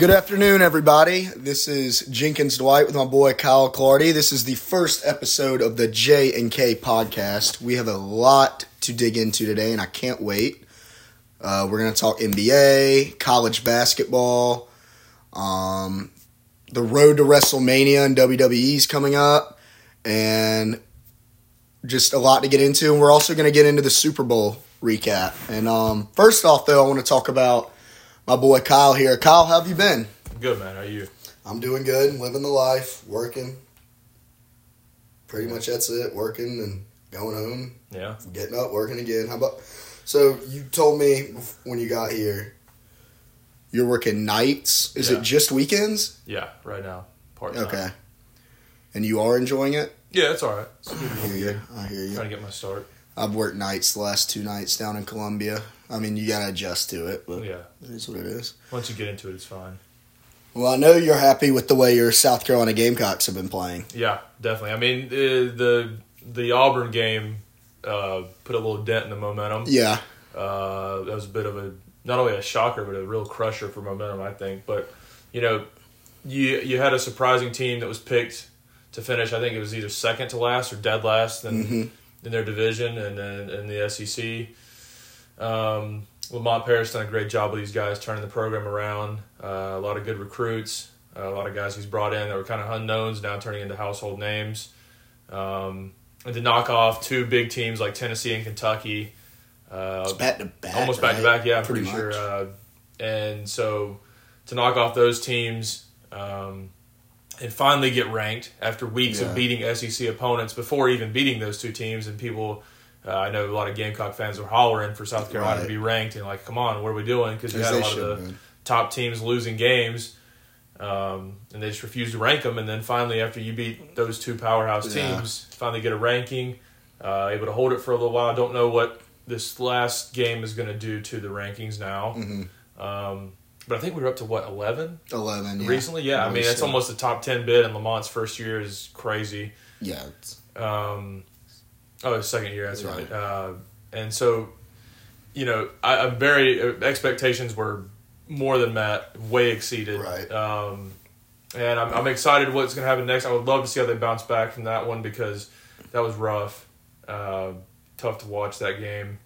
Good afternoon, everybody. This is Jenkins Dwight with my boy Kyle Clardy. This is the first episode of the J and K podcast. We have a lot to dig into today, and I can't wait. Uh, we're going to talk NBA, college basketball, um, the road to WrestleMania and WWE's coming up, and just a lot to get into. And we're also going to get into the Super Bowl recap. And um, first off, though, I want to talk about my boy Kyle here. Kyle, how have you been? Good man. How are you? I'm doing good, living the life, working. Pretty much that's it. Working and going home, Yeah. getting up, working again. How about? So you told me when you got here, you're working nights. Is Yeah. it just weekends? Yeah. Right now, part time. Okay. And you are enjoying it. Yeah, it's all right. It's. I hear you. I hear you. Trying to get my start. I've worked nights the last two nights down in Columbia. I mean, you gotta adjust to it, but Yeah. it is what it is. Once you get into it, it's fine. Well, I know you're happy with the way your South Carolina Gamecocks have been playing. Yeah, definitely. I mean, the the, the Auburn game uh, put a little dent in the momentum. Yeah, Uh, that was a bit of a not only a shocker but a real crusher for momentum, I think. But you know, you you had a surprising team that was picked to finish. I think it was either second to last or dead last in, Mhm. in their division and in, in the SEC. Um, Lamont Paris done a great job with these guys turning the program around. Uh, a lot of good recruits, uh, a lot of guys he's brought in that were kind of unknowns now turning into household names. Um, and to knock off two big teams like Tennessee and Kentucky. Uh, back to back. almost back to back. Yeah, I'm Pretty pretty, sure. Uh, and so to knock off those teams um, and finally get ranked after weeks Yeah. of beating SEC opponents before even beating those two teams, and people. Uh, I know a lot of Gamecock fans were hollering for South Carolina Right. to be ranked, and like, come on, what are we doing? Because you had a lot should of the been. top teams losing games, um, and they just refused to rank them. And then finally, after you beat those two powerhouse Yeah. teams, finally get a ranking, uh, able to hold it for a little while. I don't know what this last game is going to do to the rankings now. Mhm. Um, but I think we were up to what eleven Eleven yeah. recently. Yeah, I mean that's almost a top ten bid, and Lamont's first year is crazy. Yeah, it's, Um, oh, second year. That's Right. right. Uh, and so, you know, I, I'm very uh, expectations were more than met, way exceeded. Right. Um, and I'm, I'm excited what's going to happen next. I would love to see how they bounce back from that one because that was rough, uh, tough to watch that game.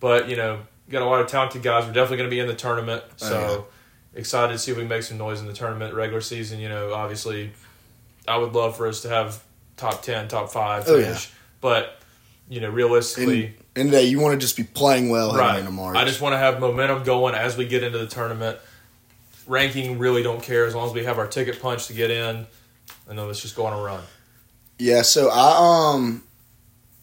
But you know, got a lot of talented guys. We're definitely going to be in the tournament, Oh, so excited to see if we can make some noise in the tournament. Regular season, you know, obviously, I would love for us to have top ten, top five Oh, finish. But you know, realistically, and that you want to just be playing well right? into March. I just want to have momentum going as we get into the tournament. Ranking really don't care as long as we have our ticket punch to get in, and then let's just go on a run. Yeah, so I um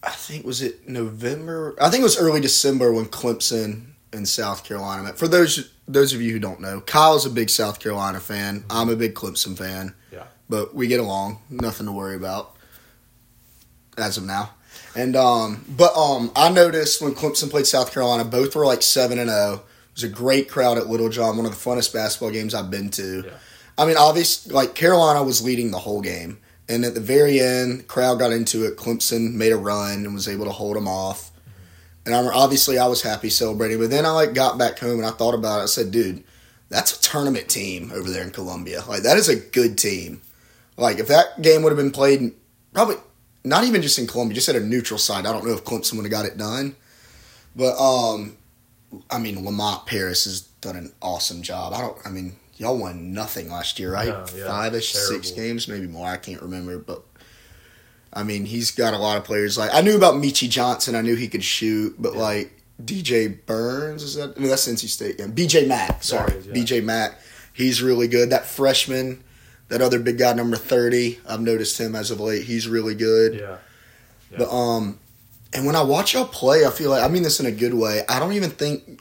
I think was it November? I think it was early December when Clemson and South Carolina met. For those those of you who don't know, Kyle's a big South Carolina fan. I'm a big Clemson fan. Yeah. But we get along. Nothing to worry about as of now. And um but um I noticed when Clemson played South Carolina, both were like 7 and 0. It was a great crowd at Littlejohn, one of the funnest basketball games I've been to. Yeah. I mean, obviously, like Carolina was leading the whole game, and at the very end, crowd got into it. Clemson made a run and was able to hold them off. And I'm obviously I was happy celebrating, but then I like got back home and I thought about it. I said, "Dude, that's a tournament team over there in Columbia. Like that is a good team. Like if that game would have been played, probably not even just in Columbia, just at a neutral site. I don't know if Clemson would have got it done, but um, I mean Lamont Paris has done an awesome job. I don't. I mean, y'all won nothing last year, right? No, yeah, Five-ish, six games, maybe more. I can't remember, but I mean, he's got a lot of players. Like I knew about Meechie Johnson. I knew he could shoot, but like DJ Burns is that? No, that's NC State. game. BJ Mack. Sorry, is, yeah. BJ Mack. He's really good. That freshman, that other big guy, number thirty. I've noticed him as of late. He's really good. Yeah. Yeah. But um, and when I watch y'all play, I feel like I mean this in a good way. I don't even think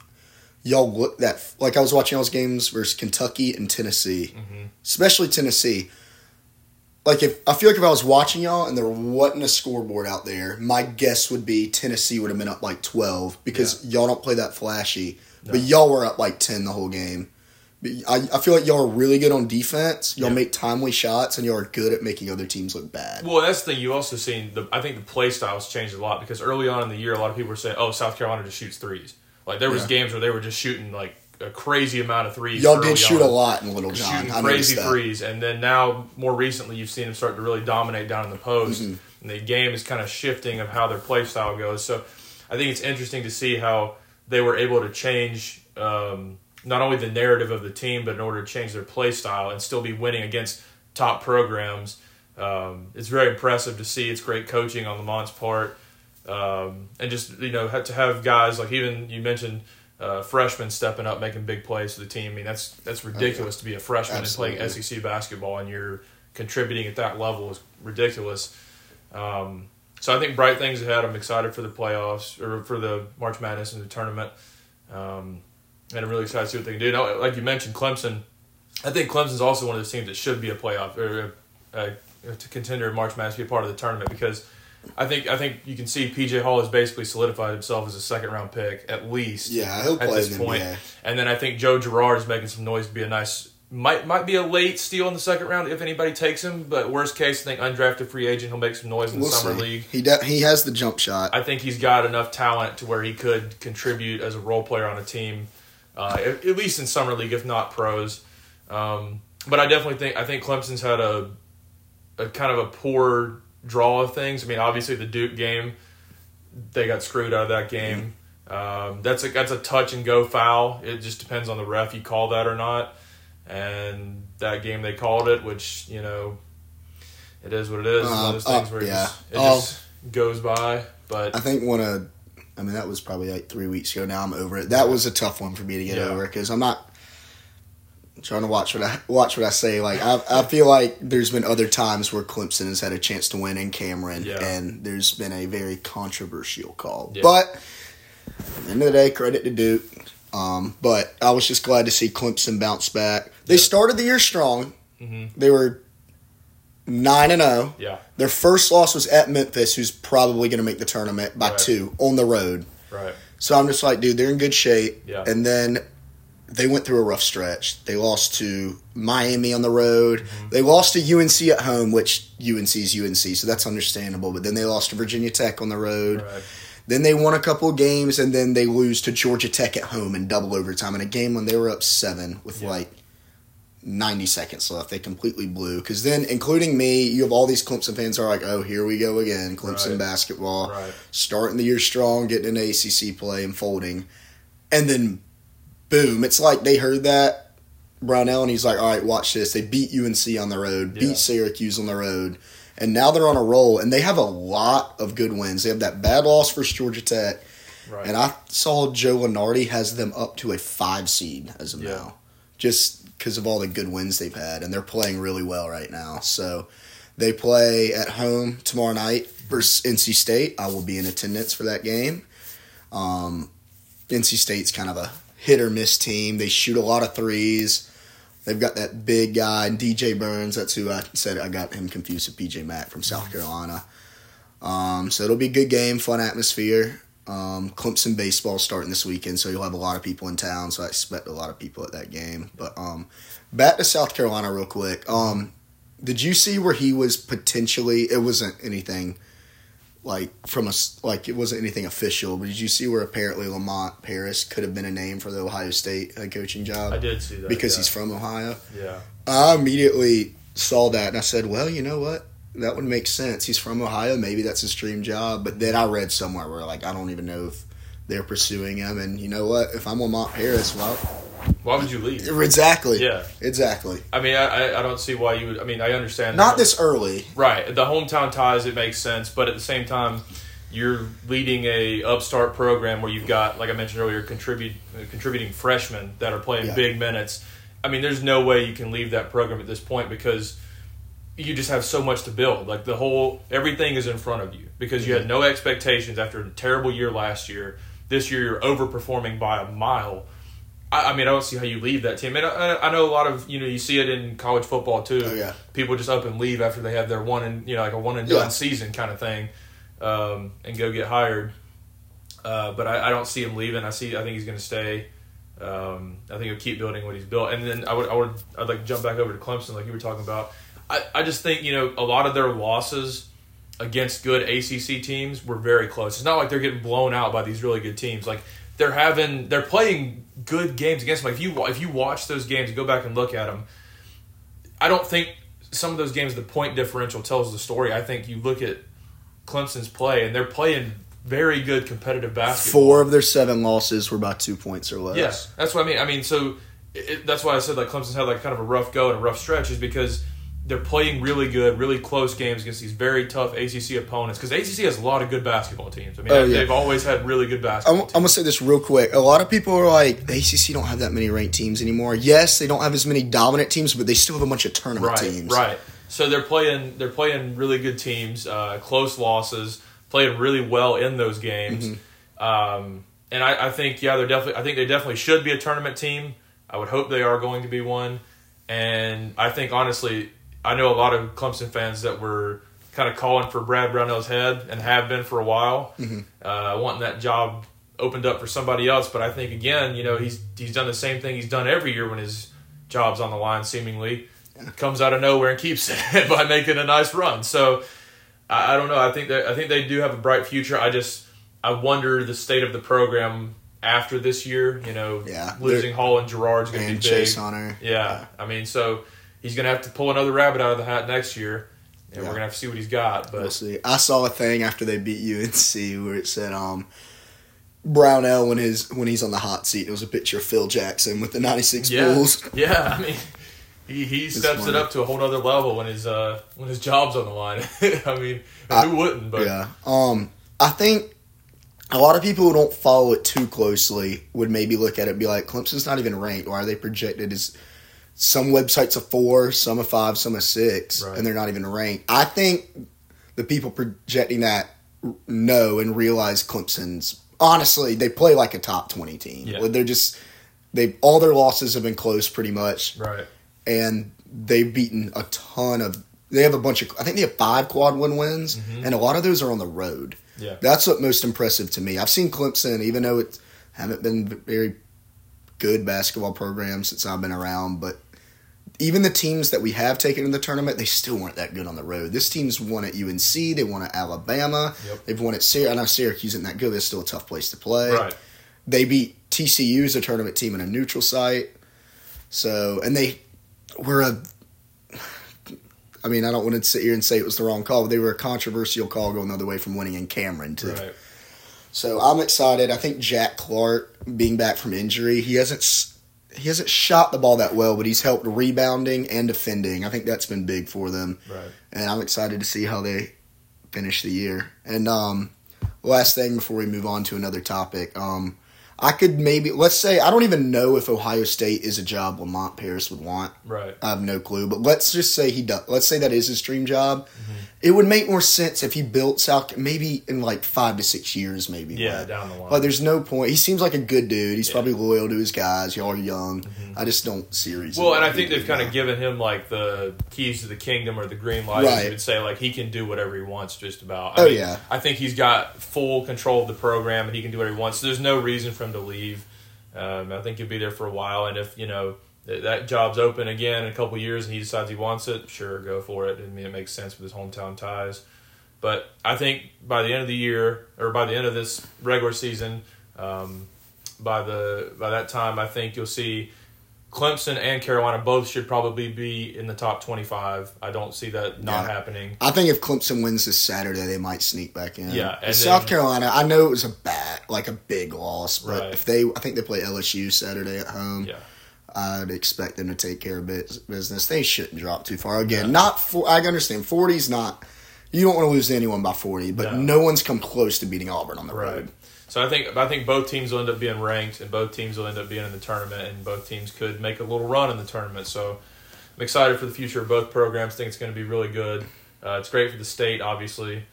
y'all look that like I was watching y'all's games versus Kentucky and Tennessee, Mhm. especially Tennessee. Like if I feel like if I was watching y'all and there wasn't a scoreboard out there, my guess would be Tennessee would have been up like twelve because y'all don't play that flashy. No. But y'all were up like ten the whole game. I, I feel like y'all are really good on defense. Y'all Yeah. make timely shots and y'all are good at making other teams look bad. Well, that's the thing. You also seen the. I think the play styles changed a lot because early on in the year, a lot of people were saying, "Oh, South Carolina just shoots threes. Like there was Yeah. games where they were just shooting like a crazy amount of threes. Y'all did shoot on. a lot in Littlejohn. shooting I crazy threes, and then now more recently you've seen them start to really dominate down in the post, Mm-hmm. and the game is kind of shifting of how their play style goes. So I think it's interesting to see how they were able to change um, not only the narrative of the team, but in order to change their play style and still be winning against top programs. Um, it's very impressive to see. It's great coaching on Lamont's part, um, and just you know to have guys like even you mentioned uh, freshmen stepping up, making big plays for the team. I mean that's that's ridiculous to be a freshman and playing SEC basketball and you're contributing at that level is ridiculous. Um, so I think bright things ahead. I'm excited for the playoffs or for the March Madness and the tournament, um, and I'm really excited to see what they can do. Now, like you mentioned, Clemson. I think Clemson's also one of those teams that should be a playoff or a, a, to contender in March Madness, be a part of the tournament because I think I think you can see PJ Hall has basically solidified himself as a second round pick at least. Yeah, he'll at play this in point. NBA. And then I think Joe Girard is making some noise to be a nice might might be a late steal in the second round if anybody takes him. But worst case, I think undrafted free agent he'll make some noise in the We'll summer see. league. He de- he has the jump shot. I think he's got enough talent to where he could contribute as a role player on a team, uh, at, at least in summer league, if not pros. Um, but I definitely think I think Clemson's had a a kind of a poor draw of things. I mean, obviously the Duke game, they got screwed out of that game. Um, that's a that's a touch and go foul. It just depends on the ref you call that or not. And that game they called it, which you know, it is what it is. It's one of those Uh, things where it, just, it Oh. just goes by. But I think one of, I mean, that was probably like three weeks ago. Now I'm over it. That was a tough one for me to get Yeah. over because I'm not trying to watch what I watch what I say. Like I, I feel like there's been other times where Clemson has had a chance to win in Cameron, Yeah. and there's been a very controversial call. Yeah. But at the end of the day, credit to Duke. Um, but I was just glad to see Clemson bounce back. They started the year strong. Mhm. They were nine and zero. yeah, Their first loss was at Memphis, who's probably going to make the tournament by Right. two on the road. right. So I'm just like, dude, they're in good shape. Yeah. And then they went through a rough stretch. They lost to Miami on the road. Mm-hmm. They lost to UNC at home, which UNC is UNC, so that's understandable. But then they lost to Virginia Tech on the road. Right. Then they won a couple of games, and then they lose to Georgia Tech at home in double overtime in a game when they were up seven with Yeah. like 90 seconds left. They completely blew. Because then, including me, you have all these Clemson fans are like, oh, here we go again. Clemson Right. basketball. Right. Starting the year strong, getting an ACC play and folding. And then, boom, it's like they heard that. Brownell, and he's like, all right, watch this. They beat UNC on the road, Yeah. beat Syracuse on the road. And now they're on a roll, and they have a lot of good wins. They have that bad loss versus Georgia Tech. Right. And I saw Joe Lunardi has them up to a five seed as of Yeah. now, just because of all the good wins they've had, and they're playing really well right now. So they play at home tomorrow night versus NC State. I will be in attendance for that game. Um, NC State's kind of a hit or miss team. They shoot a lot of threes. They've got that big guy, DJ Burns. That's who I said I got him confused with PJ Mack from South Carolina. Um, so it'll be a good game, fun atmosphere. Um, Clemson baseball starting this weekend, so you'll have a lot of people in town. So I expect a lot of people at that game. But um, back to South Carolina real quick. Um, did you see where he was potentially? It wasn't anything like from a like it wasn't anything official. But did you see where apparently Lamont Paris could have been a name for the Ohio State head coaching job I did see that because yeah. he's from Ohio? yeah. I immediately saw that and I said, well, you know what? That would make sense. He's from Ohio. Maybe that's his dream job. But then I read somewhere where, like, I don't even know if they're pursuing him. And you know what? If I'm Lamont Paris, well, Why would you leave? exactly. Yeah. Exactly. I mean, I, I- don't see why you would. I mean, I understand. Not this early. Right. The hometown ties, it makes sense. But at the same time, you're leading a upstart program where you've got, like I mentioned earlier, contribute uh, contributing freshmen that are playing Yeah. big minutes. I mean, there's no way you can leave that program at this point because you just have so much to build. Like the whole everything is in front of you because you had no expectations after a terrible year last year. This year you're overperforming by a mile. I, I mean, I don't see how you leave that team. And I, I know a lot of you know you see it in college football too. Oh, yeah. People just up and leave after they have their one and you know like a one and done Yeah. season kind of thing, um, and go get hired. Uh, but I, I don't see him leaving. I see. I think he's going to stay. Um, I think he'll keep building what he's built. And then I would, I would, I'd like to jump back over to Clemson, like you were talking about. I, I just think you know a lot of their losses against good ACC teams were very close. It's not like they're getting blown out by these really good teams. Like they're having they're playing good games against them. Like if you if you watch those games, and go back and look at them. I don't think some of those games the point differential tells the story. I think you look at Clemson's play and they're playing very good competitive basketball. Four of their seven losses were by two points or less. Yes, that's what I mean. I mean, so it, that's why I said like Clemson's had like kind of a rough go and a rough stretch is because they're playing really good, really close games against these very tough ACC opponents. Because ACC has a lot of good basketball teams. I mean, Oh, yeah. they've always had really good I'm, basketball. I'm gonna say this real quick. A lot of people are like, the ACC don't have that many ranked teams anymore. Yes, they don't have as many dominant teams, but they still have a bunch of tournament right, teams. right. So they're playing they're playing really good teams, uh, close losses, playing really well in those games. Mm-hmm. Um, and I, I think yeah, they're definitely I think they definitely should be a tournament team. I would hope they are going to be one. And I think honestly, I know a lot of Clemson fans that were kind of calling for Brad Brownell's head and have been for a while, uh, wanting that job opened up for somebody else. But I think again, you know, he's he's done the same thing he's done every year when his job's on the line, seemingly comes out of nowhere and keeps it by making a nice run. So I, I don't know. I think that I think they do have a bright future. I just I wonder the state of the program after this year. You know, Yeah, losing Hall and Girard's going to be big. Chase Hunter. Yeah, I mean, so he's going to have to pull another rabbit out of the hat next year, and Yeah. we're going to have to see what he's got. But We'll see. I saw a thing after they beat UNC where it said um Brownell when his when he's on the hot seat. It was a picture of Phil Jackson with the '96 yeah, Bulls. yeah, I mean. He, he steps it up to a whole other level when his uh, when his job's on the line. I mean, I- who wouldn't? But Yeah. Um, I think a lot of people who don't follow it too closely would maybe look at it and be like, Clemson's not even ranked. Why are they projected as some websites a four, some a five, some a six, Right. and they're not even ranked? I think the people projecting that know and realize Clemson's honestly they play like a top twenty team. Yeah. They're just they all their losses have been close pretty much right, and they've beaten a ton of. They have a bunch of. I think they have five quad one wins, mm-hmm. and a lot of those are on the road. yeah, That's what most impressive to me. I've seen Clemson, even though it haven't been very good basketball programs since I've been around, but even the teams that we have taken in the tournament, they still weren't that good on the road. This team's won at UNC, they won at Alabama, Yep. they've won at Syracuse. I know Syracuse isn't that good, it's still a tough place to play. right. They beat TCU as a tournament team in a neutral site. So, and they were a. I mean, I don't want to sit here and say it was the wrong call, but they were a controversial call going the other way from winning in Cameron too. Right. So I'm excited. I think Jack Clark being back from injury, he hasn't he hasn't shot the ball that well, but he's helped rebounding and defending. I think that's been big for them, Right. and I'm excited to see how they finish the year. And um, last thing before we move on to another topic, um, I could maybe let's say I don't even know if Ohio State is a job Lamont Paris would want. Right. I have no clue, but let's just say he does. Let's say that is his dream job. Mm-hmm. It would make more sense if he built South, maybe in like five to six years, maybe. Yeah, but- down the line. But there's no point. He seems like a good dude. He's Yeah. probably loyal to his guys. Y'all are young. I just don't see a reason. Well, and I think they've kind of given him like the keys to the kingdom or the green light. Right. You would say like he can do whatever he wants, just about. Oh, yeah. I think he's got full control of the program and he can do whatever he wants. So there's no reason for him to leave. Um, I think he'll be there for a while, and if you know that job's open again in a couple years and he decides he wants it, sure, go for it. I mean, it makes sense with his hometown ties. But I think by the end of the year, or by the end of this regular season, um, by the by that time, I think you'll see Clemson and Carolina both should probably be in the top twenty-five. I don't see that not Yeah. happening. I think if Clemson wins this Saturday, they might sneak back in. Yeah, And and South Carolina, I know it was a bad, like a big loss, but Right. if they, I think they play LSU Saturday at home. Yeah, I'd expect them to take care of business. They shouldn't drop too far. Again, not for. I understand forty's not. You don't want to lose to anyone by forty, but No. no one's come close to beating Auburn on the right. road. So I think I think both teams will end up being ranked, and both teams will end up being in the tournament, and both teams could make a little run in the tournament. So I'm excited for the future of both programs. think it's going to be really good. Uh, it's great for the state, obviously,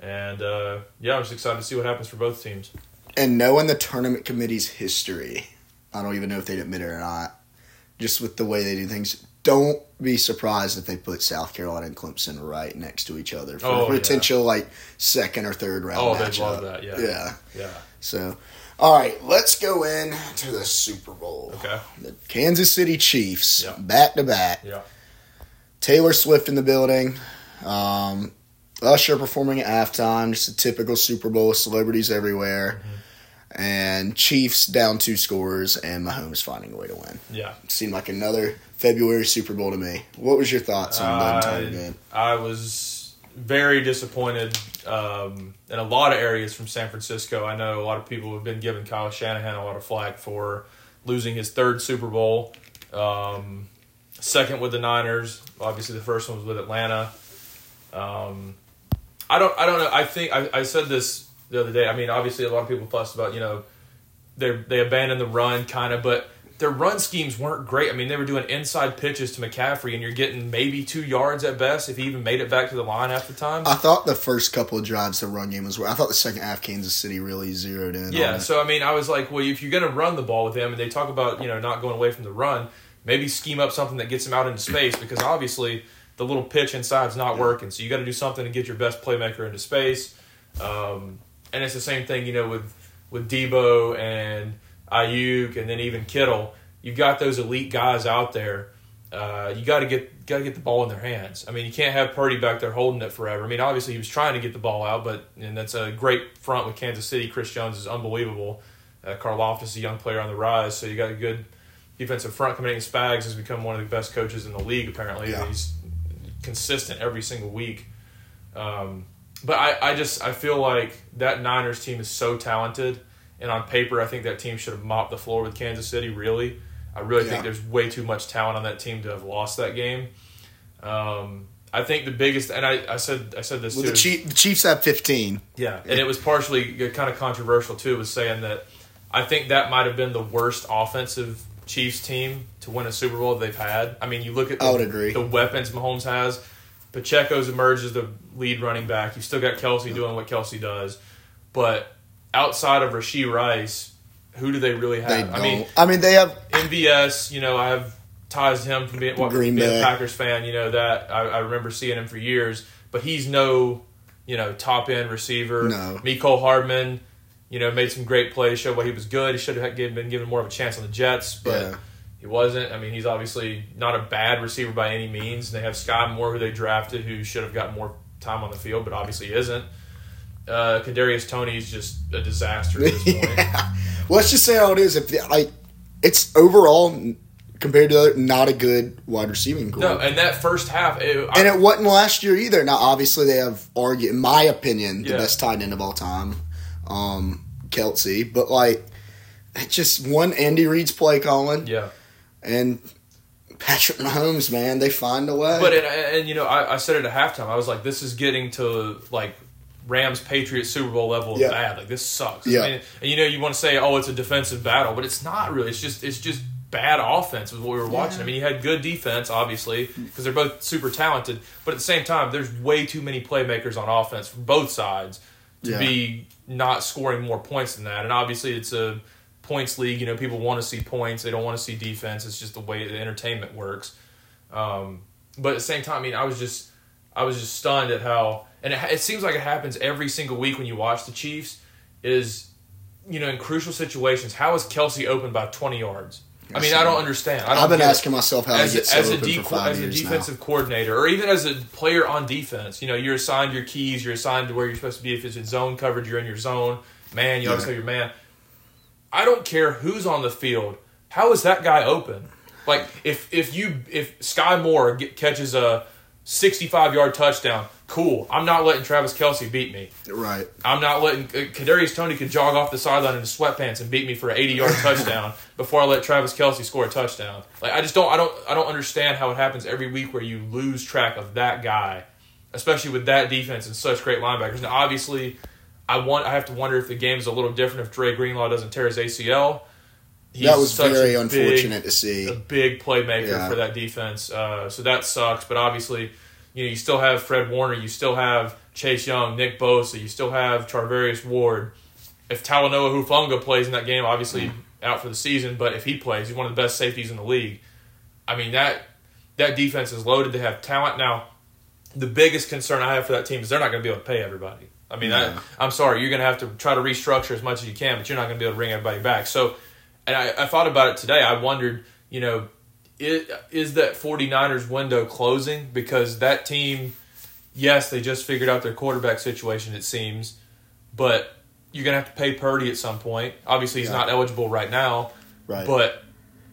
and uh, yeah, I'm just excited to see what happens for both teams. And knowing the tournament committee's history, I don't even know if they'd admit it or not. Just with the way they do things, don't be surprised if they put South Carolina and Clemson right next to each other for Oh, a yeah. potential like second or third round Oh, matchup. they'd love that. Yeah, yeah. yeah. So, all right, let's go in to the Super Bowl. Okay. The Kansas City Chiefs, Yeah. back to back. Yeah. Taylor Swift in the building. Um, Usher performing at halftime. Just a typical Super Bowl, with celebrities everywhere. And Chiefs down two scores, and Mahomes finding a way to win. Yeah. Seemed like another February Super Bowl to me. What was your thoughts on the entire I, game? I was very disappointed um, in a lot of areas from San Francisco. I know a lot of people have been giving Kyle Shanahan a lot of flack for losing his third Super Bowl. Um, second with the Niners. Obviously, the first one was with Atlanta. Um, I don't. I don't know. I think I, I said this the other day. I mean, obviously, a lot of people fussed about you know they they abandoned the run kind of, but their run schemes weren't great. I mean, they were doing inside pitches to McCaffrey, and you're getting maybe two yards at best if he even made it back to the line half the time. I thought the first couple of drives the run game was where I thought the second half Kansas City really zeroed in. Yeah, so I mean, I was like, well, if you're going to run the ball with them, and they talk about you know not going away from the run, maybe scheme up something that gets him out into space because obviously the little pitch inside's not working. So you got to do something to get your best playmaker into space. Um, and it's the same thing, you know, with with Debo and Aiyuk, and then even Kittle. You've got those elite guys out there. Uh, you got to get got to get the ball in their hands. I mean, you can't have Purdy back there holding it forever. I mean, obviously he was trying to get the ball out, but and that's a great front with Kansas City. Chris Jones is unbelievable. Uh, Karlaftis is a young player on the rise, so you got a good defensive front coming in. Spags has become one of the best coaches in the league. Apparently, Yeah. he's consistent every single week. Um, but I, I just I feel like that Niners team is so talented, and on paper, I think that team should have mopped the floor with Kansas City. Really, I really Yeah. think there's way too much talent on that team to have lost that game. Um, I think the biggest, and I, I said I said this Well, too. the, Chief, the Chiefs have 15. Yeah, and it was partially kind of controversial too. Was saying that I think that might have been the worst offensive Chiefs team to win a Super Bowl they've had. I mean, you look at the, I would agree. the weapons Mahomes has. Pacheco's emerged as the lead running back. You still got Kelce doing what Kelce does, but outside of Rashee Rice, who do they really have? They. I mean, I mean, they have. MVS, you know, I have ties to him from being, what, Green being a Packers fan. You know that I, I remember seeing him for years, but he's no, you know, top end receiver. No. Mecole Hardman, you know, made some great plays, showed why he was good. He should have been given more of a chance on the Jets, but Yeah. He wasn't. I mean, he's obviously not a bad receiver by any means. And they have Sky Moore, who they drafted, who should have gotten more time on the field, but obviously isn't. Uh, Kadarius Toney is just a disaster at this point. yeah. Well, let's just say how it is. If the, like, it's overall compared to other, not a good wide receiving core. No, and that first half, it, I- and it wasn't last year either. Now, obviously, they have argue, in my opinion, the Yeah. best tight end of all time, um, Kelce. But like, it just one Andy Reid's play calling yeah. And Patrick Mahomes, man, they find a way. But and, and you know, I, I said it at halftime. I was like, "This is getting to like Rams Patriots Super Bowl level of Yeah. bad. Like this sucks." Yeah. I mean, and you know, you want to say, "Oh, it's a defensive battle," but it's not really. It's just it's just bad offense was what we were watching. I mean, you had good defense, obviously, because they're both super talented. But at the same time, there's way too many playmakers on offense from both sides to Yeah. be not scoring more points than that. And obviously, it's a points league. You know, people want to see points. They don't want to see defense. It's just the way the entertainment works. Um, but at the same time, I mean, I was just, I was just stunned at how, and it, it seems like it happens every single week when you watch the Chiefs. Is, you know, in crucial situations, how is Kelce open by twenty yards? I mean, I don't understand. I don't I've been get it. asking myself how as, he gets a, as so a de- as a defensive coordinator, or even as a player on defense. You know, you're assigned your keys. You're assigned to where you're supposed to be. If it's in zone coverage, you're in your zone. Man, you always Yeah. have your man. I don't care who's on the field. How is that guy open? Like if if you if Sky Moore get, catches a 65 yard touchdown, cool. I'm not letting Travis Kelce beat me. Right. I'm not letting uh, Kadarius Toney could jog off the sideline in his sweatpants and beat me for an 80 yard touchdown before I let Travis Kelce score a touchdown. Like I just don't I don't I don't understand how it happens every week where you lose track of that guy, especially with that defense and such great linebackers. Now obviously, I want I have to wonder if the game is a little different if Dre Greenlaw doesn't tear his ACL. He's that was such very a big- unfortunate to see. a big playmaker Yeah. for that defense. Uh, so that sucks. But obviously, you know, you still have Fred Warner, you still have Chase Young, Nick Bosa, you still have Charvarius Ward. If Talanoa Hufanga plays in that game, obviously Mm. out for the season, but if he plays, he's one of the best safeties in the league. I mean that that defense is loaded. They have talent now. The biggest concern I have for that team is they're not going to be able to pay everybody. I mean, No. I, I'm sorry, you're going to have to try to restructure as much as you can, but you're not going to be able to bring everybody back. So, and I, I thought about it today. I wondered, you know, is, is that 49ers window closing? Because that team, yes, they just figured out their quarterback situation, it seems, but you're gonna have to pay Purdy at some point. Obviously, he's Yeah. not eligible right now, Right. but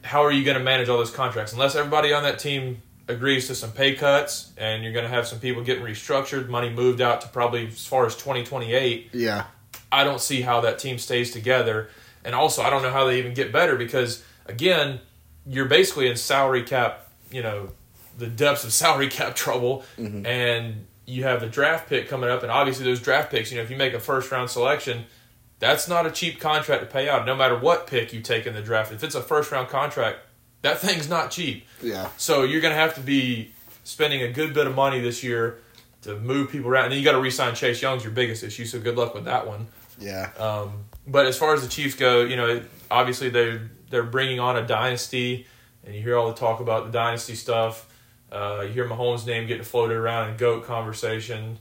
how are you going to manage all those contracts unless everybody on that team agrees to some pay cuts and you're going to have some people getting restructured, money moved out to probably as far as 2028? yeah. I don't see how that team stays together. And also, I don't know how they even get better because, again, you're basically in salary cap, you know, the depths of salary cap trouble. Mm-hmm. And you have the draft pick coming up. And obviously, those draft picks, you know, if you make a first round selection, that's not a cheap contract to pay out, no matter what pick you take in the draft. If it's a first round contract, that thing's not cheap. Yeah. So you're going to have to be spending a good bit of money this year to move people around. And then you got to re-sign Chase Young's your biggest issue. So good luck with that one. Yeah. Um, but as far as the Chiefs go, you know, obviously they they're bringing on a dynasty, and you hear all the talk about the dynasty stuff. Uh, you hear Mahomes' name getting floated around in goat conversation.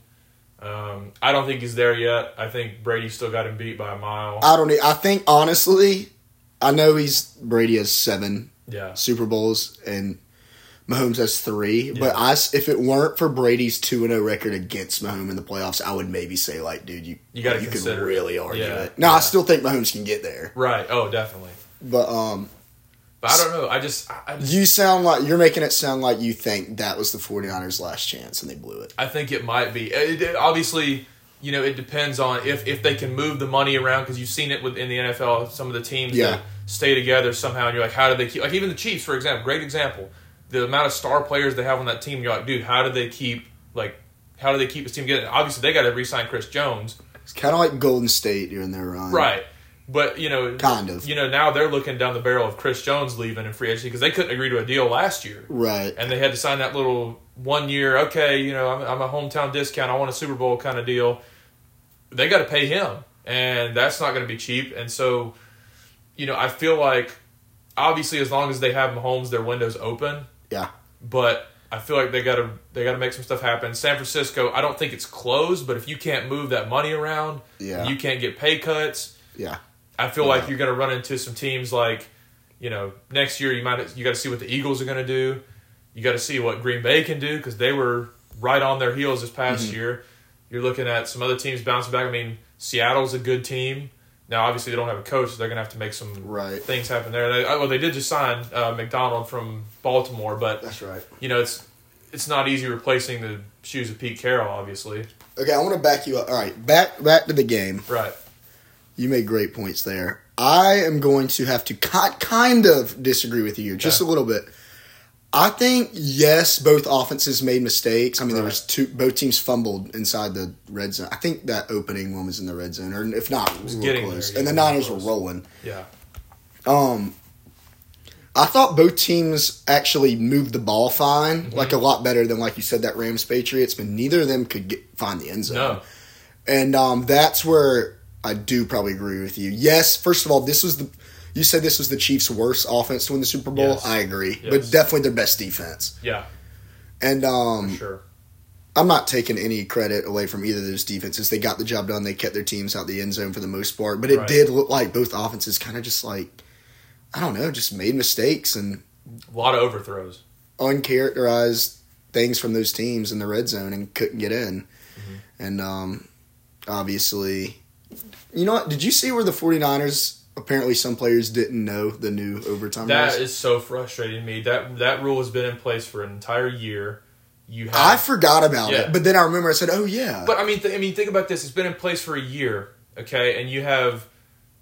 Um, I don't think he's there yet. I think Brady still got him beat by a mile. I don't. I think honestly, I know he's Brady has seven yeah, Super Bowls and Mahomes has three. Yeah. But I, if it weren't for Brady's two and zero record against Mahomes in the playoffs, I would maybe say like, dude, you You gotta you could consider really argue Yeah. it. No, Yeah. I still think Mahomes can get there. right. Oh, definitely. But um, But I don't know. I just, I, I just you sound like you're making it sound like you think that was the 49ers' last chance and they blew it. I think it might be. It, it- obviously, you know, it depends on if, if they can move the money around because you've seen it within the NFL. Some of the teams Yeah. that stay together somehow, and you're like, how do they keep? Like even the Chiefs, for example, great example. The amount of star players they have on that team, you're like, dude, how do they keep like? How do they keep this team together? Obviously, they got to re-sign Chris Jones, It's kind of like Golden State during their run, right? But you know, Kind of. You know, now they're looking down the barrel of Chris Jones leaving in free agency because they couldn't agree to a deal last year. Right. and they had to sign that little one year. Okay, you know, I'm, I'm a hometown discount. I want a Super Bowl kind of deal. They got to pay him, and that's not going to be cheap. And so, you know, I feel like obviously as long as they have Mahomes, their window's open. Yeah. But I feel like they got to they got to make some stuff happen. San Francisco, I don't think it's closed, but if you can't move that money around, Yeah. you can't get pay cuts. Yeah. I feel Yeah. like you're going to run into some teams like, you know, next year you might you got to see what the Eagles are going to do. You got to see what Green Bay can do because they were right on their heels this past Mm-hmm. year. You're looking at some other teams bouncing back. I mean, Seattle's a good team. Now, obviously, they don't have a coach, so they're going to have to make some Right. things happen there. They, well, they did just sign uh, Macdonald from Baltimore, but That's right. you know, it's it's not easy replacing the shoes of Pete Carroll, obviously. Okay, I want to back you up. All right, back back to the game. Right. You made great points there. I am going to have to ki- kind of disagree with you just Okay. a little bit. I think yes, both offenses made mistakes. I mean, there was two. Both teams fumbled inside the red zone. I think that opening one was in the red zone, or if not, it was getting close. there, and the Niners close. were rolling. Yeah. Um, I thought both teams actually moved the ball fine, Mm-hmm. like a lot better than like you said that Rams Patriots, but neither of them could get find the end zone. No. And um, that's where I do probably agree with you. Yes, first of all, this was the you said this was the Chiefs' worst offense to win the Super Bowl. Yes. I agree, Yes. but definitely their best defense. Yeah. And um, For sure. I'm not taking any credit away from either of those defenses. They got the job done. They kept their teams out the end zone for the most part, but it Right. did look like both offenses kind of just like I don't know, just made mistakes and A lot of overthrows. uncharacterized things from those teams in the red zone and couldn't get in. Mm-hmm. And um, obviously, you know what? Did you see where the 49ers apparently some players didn't know the new overtime That rules? is so frustrating to me. That that rule has been in place for an entire year. You have, I forgot about Yeah. it, but then I remember I said, "Oh yeah." but I mean, th- I mean, think about this. It's been in place for a year, okay, and you have,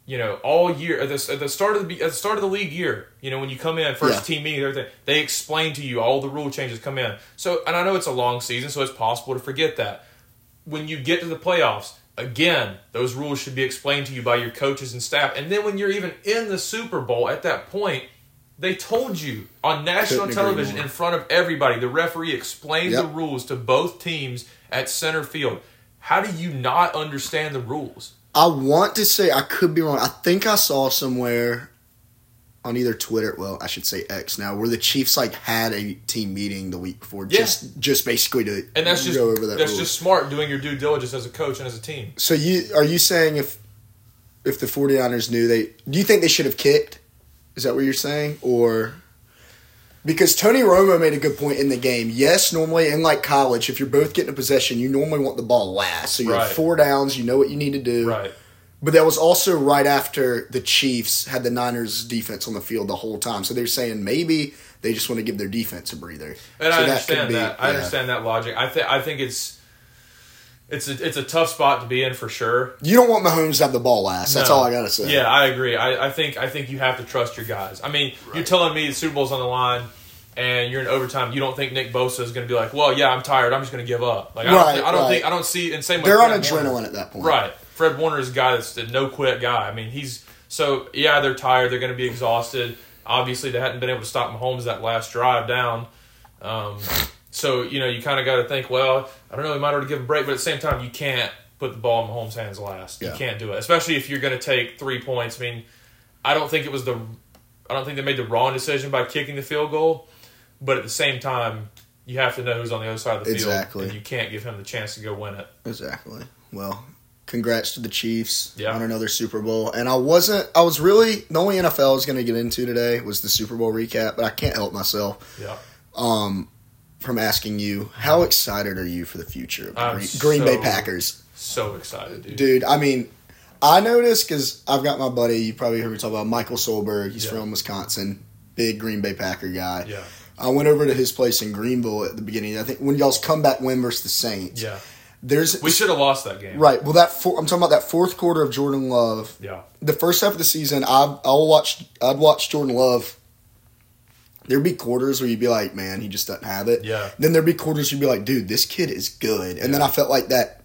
you know, all year at the, at the start of the at the start of the league year. You know, when you come in first Yeah. team meeting, everything they explain to you all the rule changes come in. So, and I know it's a long season, so it's possible to forget that. When you get to the playoffs, again, those rules should be explained to you by your coaches and staff. And then when you're even in the Super Bowl at that point, they told you on national Couldn't television in front of everybody. The referee explained Yep. the rules to both teams at center field. How do you not understand the rules? I want to say I could be wrong. I think I saw somewhere on either Twitter, well, I should say X now, where the Chiefs like had a team meeting the week before, Yeah. just just basically to And that's just go over that. that's rule. just smart doing your due diligence as a coach and as a team. So you are you saying if if the 49ers knew they do you think they should have kicked? Is that what you're saying? Or because Tony Romo made a good point in the game. Yes, normally in like college, if you're both getting a possession, you normally want the ball last. So you Right. have four downs, you know what you need to do. Right. But that was also right after the Chiefs had the Niners defense on the field the whole time. So they're saying maybe they just want to give their defense a breather. And so I understand that. be- I yeah. understand that logic. I think I think it's it's a, it's a tough spot to be in for sure. You don't want Mahomes to have the ball last. That's No. all I gotta say. Yeah, I agree. I, I think I think you have to trust your guys. I mean, you're telling me the Super Bowl's on the line and you're in overtime. You don't think Nick Bosa is going to be like, well, yeah, I'm tired. I'm just going to give up. Like, I don't, Right, thi- I don't right. think I don't see. And same They're on adrenaline at that point. Right. Fred Warner is a guy that's a no quit guy. I mean, he's so yeah, they're tired. They're going to be exhausted. Obviously, they hadn't been able to stop Mahomes that last drive down. Um, so you know, you kind of got to think, well, I don't know, we might have to give a break, but at the same time, you can't put the ball in Mahomes' hands last. Yeah. You can't do it, especially if you're going to take three points. I mean, I don't think it was the, I don't think they made the wrong decision by kicking the field goal, but at the same time, you have to know who's on the other side of the field, Exactly. and you can't give him the chance to go win it. Exactly. Well, congrats to the Chiefs Yeah. on another Super Bowl. And I wasn't. I was really the only NFL I was going to get into today was the Super Bowl recap, but I can't help myself Yeah. um, from asking you how excited are you for the future of the Green, Green Bay Packers, So excited, dude. dude? I mean. I noticed because I've got my buddy. You probably heard me talk about Michael Solberg. He's Yeah. from Wisconsin, big Green Bay Packer guy. Yeah. I went over to his place in Greenville at the beginning. I think when y'all's comeback win versus the Saints. Yeah. There's We should have lost that game. right. Well, that four, I'm talking about that fourth quarter of Jordan Love. Yeah. The first half of the season, I I'll watch. I'd watch Jordan Love. There'd be quarters where you'd be like, man, he just doesn't have it. Yeah. Then there'd be quarters you'd be like, dude, this kid is good. And then I felt like that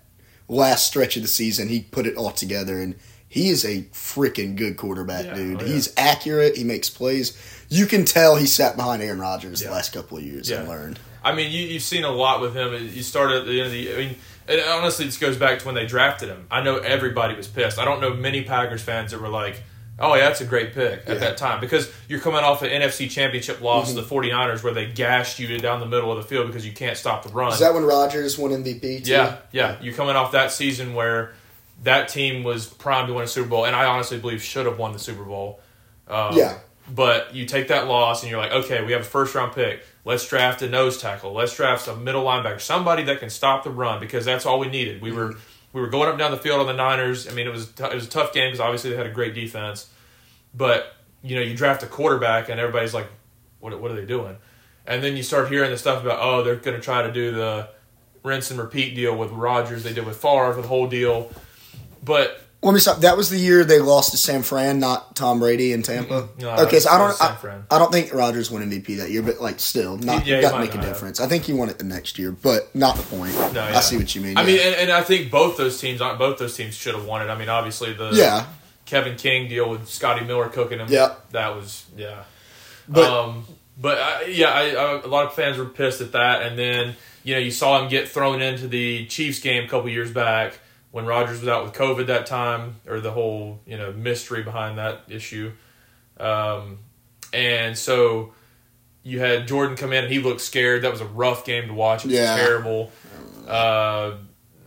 last stretch of the season, he put it all together, and he is a freaking good quarterback, Yeah, dude. oh, yeah. He's accurate. He makes plays. You can tell he sat behind Aaron Rodgers Yeah. the last couple of years Yeah. and learned. I mean, you, you've seen a lot with him. You started at the end of the. I mean, and honestly, this goes back to when they drafted him. I know everybody was pissed. I don't know many Packers fans that were like, "Oh yeah, that's a great pick" at Yeah. that time because you're coming off an NFC Championship loss Mm-hmm. to the 49ers where they gashed you down the middle of the field because you can't stop the run. Is that when Rodgers won MVP? Too? Yeah, yeah. You're coming off that season where that team was primed to win a Super Bowl, and I honestly believe should have won the Super Bowl. Um, Yeah. But you take that loss, and you're like, okay, we have a first round pick. Let's draft a nose tackle. Let's draft a middle linebacker, somebody that can stop the run, because that's all we needed. We were we were going up and down the field on the Niners. I mean, it was t- it was a tough game because obviously they had a great defense, but you know, you draft a quarterback, and everybody's like, what what are they doing? And then you start hearing the stuff about, oh, they're going to try to do the rinse and repeat deal with Rodgers. They did with Favre, the whole deal. But Let me stop. That was the year they lost to San Fran, not Tom Brady in Tampa. No, okay, so I don't. I, I don't think Rodgers won MVP that year, but like still, not Yeah, he doesn't make a not have. difference. I think he won it the next year, but not the point. No, I see what you mean. I yeah. mean, and, and I think both those teams, both those teams should have won it. I mean, obviously the yeah, Kevin King deal with Scotty Miller cooking him. Yeah. that was yeah. But- um, but I, yeah, I, I, a lot of fans were pissed at that, and then you know you saw him get thrown into the Chiefs game a couple years back when Rodgers was out with COVID that time, or the whole you know mystery behind that issue. Um, and so you had Jordan come in, and he looked scared. That was a rough game to watch. It was Yeah. terrible. Uh,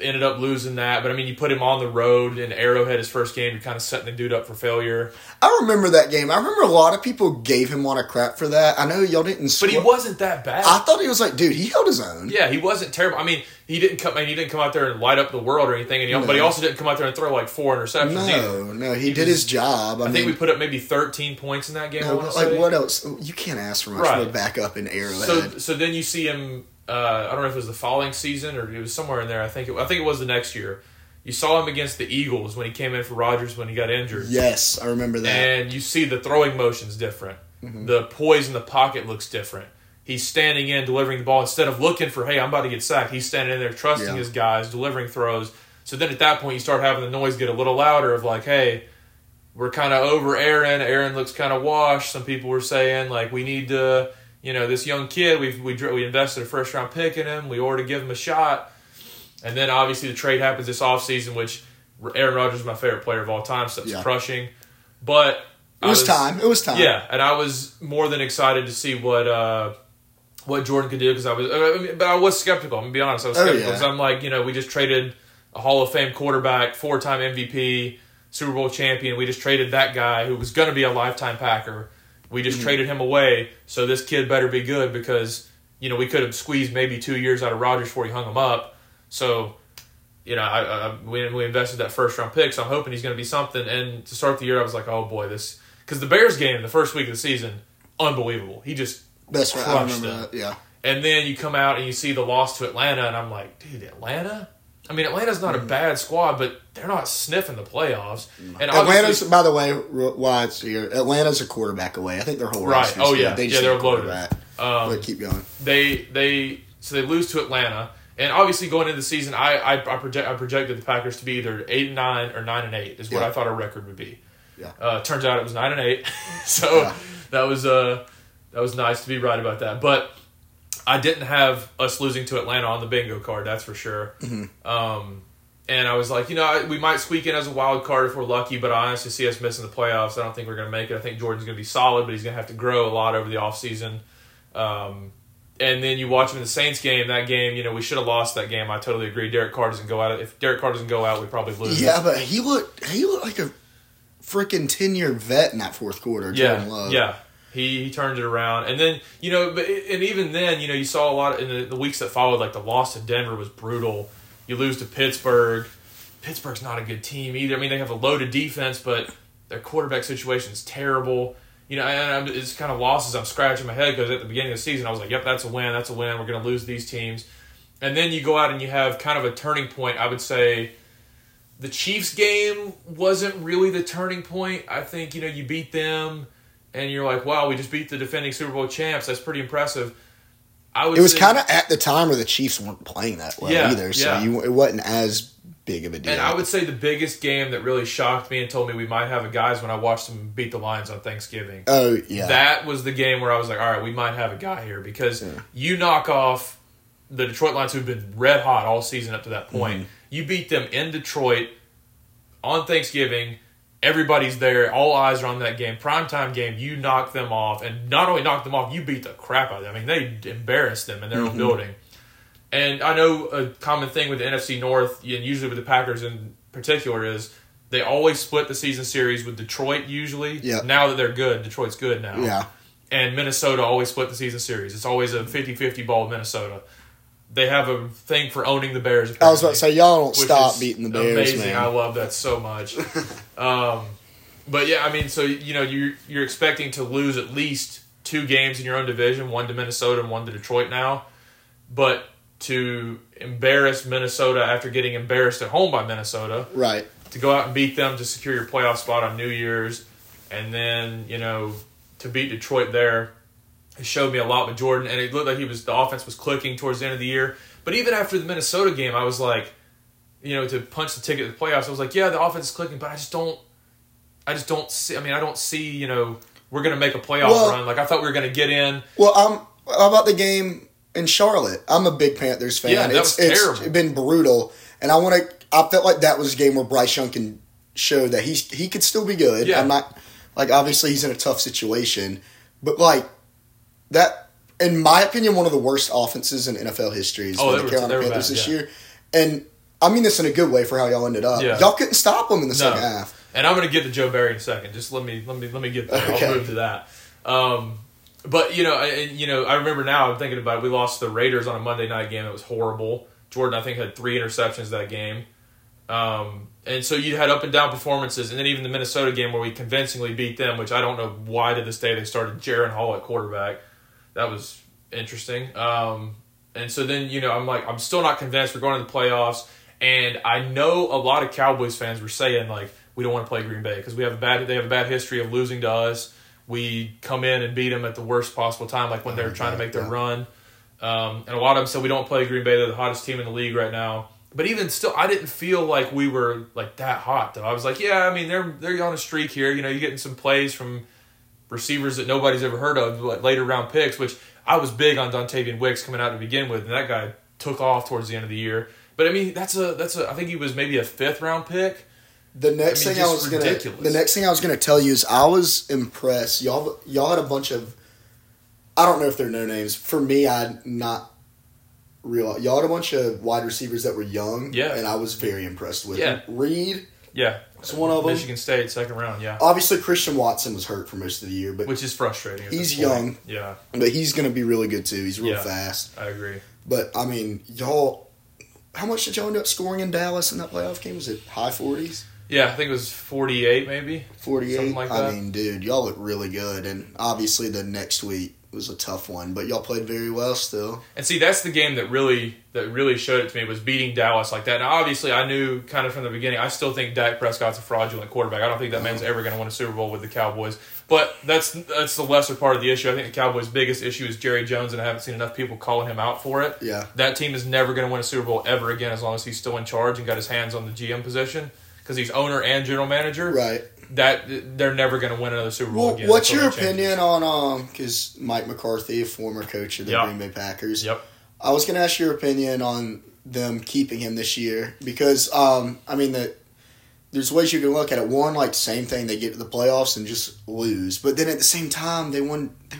ended up losing that, but I mean, you put him on the road in Arrowhead his first game. You're kind of setting the dude up for failure. I remember that game. I remember a lot of people gave him a lot of crap for that. I know y'all didn't, But he wasn't that bad. I thought he was like, dude, he held his own. yeah, he wasn't terrible. I mean, he didn't come. I mean, he didn't come out there and light up the world or anything. And he, No. but he also didn't come out there and throw like four interceptions either. No, no, he, He did was- his job. I, I mean, think we put up maybe 13 points in that game. No, like say. what else? You can't ask for much from a backup in Arrowhead. So, so then you see him. Uh, I don't know if it was the following season or it was somewhere in there. I think. It, I think it was the next year. You saw him against the Eagles when he came in for Rodgers when he got injured. yes, I remember that. and you see the throwing motion's different. Mm-hmm. The poise in the pocket looks different. He's standing in, delivering the ball instead of looking for, hey, I'm about to get sacked. He's standing in there, trusting Yeah. his guys, delivering throws. So then at that point, you start having the noise get a little louder of like, hey, we're kind of over Aaron. Aaron looks kind of washed. Some people were saying like, we need to, you know, this young kid. We we we invested a first round pick in him. We ought to give him a shot. And then obviously the trade happens this offseason, which Aaron Rodgers is my favorite player of all time, so it's Yeah. crushing. But it was, time. It was time. yeah, and I was more than excited to see what uh, what Jordan could do because I was, I mean, but I was skeptical. I'm gonna be honest, I was Oh, skeptical yeah. I'm like, you know, we just traded a Hall of Fame quarterback, four time MVP, Super Bowl champion. We just traded that guy who was gonna be a lifetime Packer. We Mm-hmm. just traded him away, so this kid better be good because you know we could have squeezed maybe two years out of Rodgers before he hung him up. So you know, I, I we, we invested that first round pick, so I'm hoping he's going to be something. And to start the year, I was like, oh boy, this because the Bears game the first week of the season, unbelievable. He just That's right. I crushed remember them. that. Yeah. And then you come out and you see the loss to Atlanta, and I'm like, dude, Atlanta. I mean, Atlanta's not a bad squad, but they're not sniffing the playoffs. And Atlanta's, by the way, why it's here. Atlanta's a quarterback away. I think their whole Right. Oh, yeah. they yeah, they're loaded. um, but keep going. they they so they lose to Atlanta, and obviously going into the season, I I, I project I projected the Packers to be either eight and nine or nine and eight is what Yeah. I thought our record would be. Yeah. Uh, turns out it was nine and eight, so Yeah. that was uh that was nice to be right about that. But I didn't have us losing to Atlanta on the bingo card, that's for sure. Mm-hmm. Um, and I was like, you know, I- we might squeak in as a wild card if we're lucky, but I honestly see us missing the playoffs. I don't think we're going to make it. I think Jordan's going to be solid, but he's going to have to grow a lot over the offseason. Um, and then you watch him in the Saints game. That game, you know, we should have lost that game. I totally agree. Derek Carr doesn't go out. If Derek Carr doesn't go out, we probably lose. Yeah, but he looked he looked like a freaking ten year vet in that fourth quarter. Jordan yeah, Love. yeah. He he turned it around, and then you know, but and even then, you know, you saw a lot of, in the, the weeks that followed. Like the loss to Denver was brutal. You lose to Pittsburgh. Pittsburgh's not a good team either. I mean, they have a loaded defense, but their quarterback situation is terrible. You know, and I'm, it's kind of losses. I'm scratching my head because at the beginning of the season, I was like, "Yep, that's a win. That's a win. We're going to lose these teams." And then you go out and you have kind of a turning point. I would say the Chiefs game wasn't really the turning point. I think you know you beat them, and you're like, "Wow, we just beat the defending Super Bowl champs. That's pretty impressive." I would It was kind of at the time where the Chiefs weren't playing that well Yeah, either, so yeah. you it wasn't as big of a deal. And I would say the biggest game that really shocked me and told me we might have a guys when I watched them beat the Lions on Thanksgiving. oh yeah, That was the game where I was like, all right, we might have a guy here because Yeah. you knock off the Detroit Lions who've been red hot all season up to that point. Mm-hmm. You beat them in Detroit on Thanksgiving. Everybody's there. All eyes are on that game. Primetime game. You knock them off. And not only knock them off, you beat the crap out of them. I mean, they embarrassed them in their Mm-hmm. own building. And I know a common thing with the NFC North, and usually with the Packers in particular, is they always split the season series with Detroit, usually. Yeah. Now that they're good, Detroit's good now yeah. and Minnesota always split the season series. It's always a 50-50 ball Minnesota. They have a thing for owning the Bears. I was about to say y'all don't stop beating the Bears, amazing. man. I love that so much. um, but yeah, I mean, so you know, you're you're expecting to lose at least two games in your own division, one to Minnesota and one to Detroit now, but to embarrass Minnesota after getting embarrassed at home by Minnesota, right. to go out and beat them to secure your playoff spot on New Year's, and then you know to beat Detroit there, it showed me a lot with Jordan, and it looked like he was the offense was clicking towards the end of the year. But even after the Minnesota game, I was like, you know, to punch the ticket to the playoffs, I was like, yeah, the offense is clicking, but I just don't, I just don't see. I mean, I don't see. You know, we're gonna make a playoff Well- run. Like I thought we were gonna get in. Well, I'm. How about the game in Charlotte? I'm a big Panthers fan. Yeah, that it's, was it's terrible. been brutal, and I want to. I felt like that was a game where Bryce Young can show that he's he could still be good. Yeah. I'm not like obviously he's in a tough situation, but like that, in my opinion, one of the worst offenses in NFL history is Oh, the were- Carolina Panthers bad, this yeah. year, and I mean this in a good way for how y'all ended up. Yeah. Y'all couldn't stop them in the No. second half. And I'm going to get to Joe Barry in a second. Just let me let me let me get there. Okay. I'll move to that. Um, but you know, and, you know, I remember now. I'm thinking about it. We lost the Raiders on a Monday night game. It was horrible. Jordan, I think, had three interceptions that game. Um, and so you had up and down performances, and then even the Minnesota game where we convincingly beat them, which I don't know why to this day they started Jaren Hall at quarterback. That was interesting. Um, and so then you know I'm like I'm still not convinced we're going to the playoffs, and I know a lot of Cowboys fans were saying like we don't want to play Green Bay because we have a bad they have a bad history of losing to us. We come in and beat them at the worst possible time, like when they're trying to make their run. Um, and a lot of them said we don't play Green Bay; they're the hottest team in the league right now. But even still, I didn't feel like we were like that hot though. I was like, yeah, I mean they're they're on a streak here. You know, you're getting some plays from receivers that nobody's ever heard of, like later round picks. Which I was big on Dontayvion Wicks coming out to begin with, and that guy took off towards the end of the year. But I mean, that's a that's a I think he was maybe a fifth round pick. The next I mean, thing I was gonna the next thing I was gonna tell you is I was impressed. Y'all y'all had a bunch of I don't know if they're no names. For me, I not real. Y'all had a bunch of wide receivers that were young. Yeah. and I was very impressed with. Yeah. Reed. Yeah, It's one of them. Michigan State second round. Yeah, Obviously, Christian Watson was hurt for most of the year, but which is frustrating. He's young. Yeah, but he's gonna be really good too. He's real Yeah. fast. I agree. But I mean, y'all. how much did y'all end up scoring in Dallas in that playoff game? Was it high forties? Yeah, I think it was 48 maybe. 48. Something like I mean, dude, y'all look really good, and obviously the next week was a tough one, but y'all played very well still. And see, that's the game that really that really showed it to me was beating Dallas like that. Now, obviously, I knew kind of from the beginning. I still think Dak Prescott's a fraudulent quarterback. I don't think that man's ever going to win a Super Bowl with the Cowboys. But that's that's the lesser part of the issue. I think the Cowboys' biggest issue is Jerry Jones, and I haven't seen enough people calling him out for it. Yeah. That team is never going to win a Super Bowl ever again as long as he's still in charge and got his hands on the GM position because he's owner and general manager. Right. That they're never going to win another Super Bowl Well, again. what's your opinion on um? Because Mike McCarthy, a former coach of the Yep. Green Bay Packers, Yep. I was going to ask your opinion on them keeping him this year because um, I mean that there's ways you can look at it. One, like same thing, they get to the playoffs and just lose, but then at the same time, they won. They,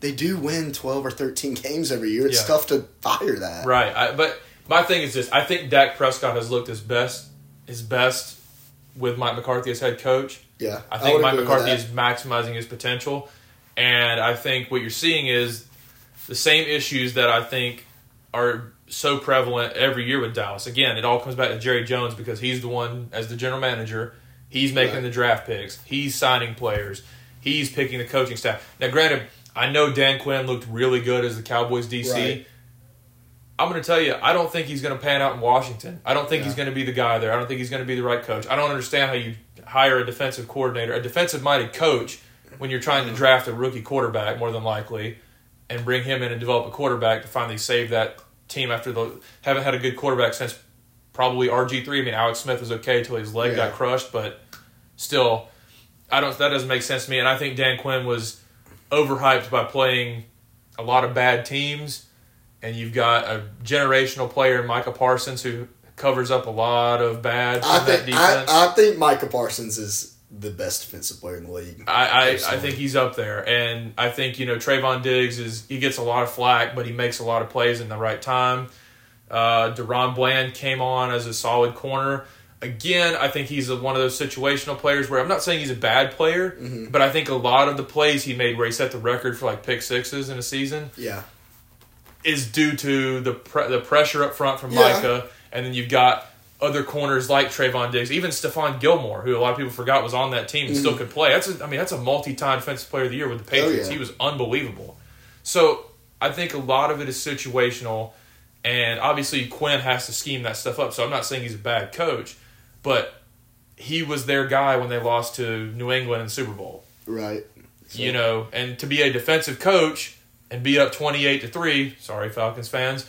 they do win twelve or thirteen games every year. It's Yeah. tough to fire that. Right. I, but my thing is this: I think Dak Prescott has looked his best, his best with Mike McCarthy as head coach. Yeah, I think would Mike McCarthy is maximizing his potential, and I think what you're seeing is the same issues that I think are so prevalent every year with Dallas. Again, it all comes back to Jerry Jones because he's the one as the general manager. He's making Right. the draft picks. He's signing players. He's picking the coaching staff. Now, granted, I know Dan Quinn looked really good as the Cowboys DC. Right. I'm going to tell you, I don't think he's going to pan out in Washington. I don't think Yeah. he's going to be the guy there. I don't think he's going to be the right coach. I don't understand how you hire a defensive coordinator, a defensive minded coach, when you're trying to draft a rookie quarterback, more than likely, and bring him in and develop a quarterback to finally save that team after the haven't had a good quarterback since probably RG three. I mean, Alex Smith was okay until his leg Yeah. got crushed, but still, I don't. That doesn't make sense to me. And I think Dan Quinn was overhyped by playing a lot of bad teams, and you've got a generational player, Micah Parsons, who covers up a lot of bad I think I. I think Micah Parsons is the best defensive player in the league. I, I, I think he's up there, and I think you know Trevon Diggs is he gets a lot of flack, but he makes a lot of plays in the right time. Uh, DaRon Bland came on as a solid corner. Again, I think he's a, one of those situational players where I'm not saying he's a bad player, Mm-hmm. but I think a lot of the plays he made where he set the record for like pick sixes in a season Yeah, is due to the pre- the pressure up front from Yeah. Micah, and then you've got other corners like Trevon Diggs, even Stephon Gilmore, who a lot of people forgot was on that team and still mm. could play. That's a, I mean that's a multi-time defensive player of the year with the Patriots. yeah. He was unbelievable. So I think a lot of it is situational, and obviously Quinn has to scheme that stuff up. So I'm not saying he's a bad coach, but he was their guy when they lost to New England in the Super Bowl right. So- you know, and to be a defensive coach and beat up twenty eight to three. Sorry, Falcons fans.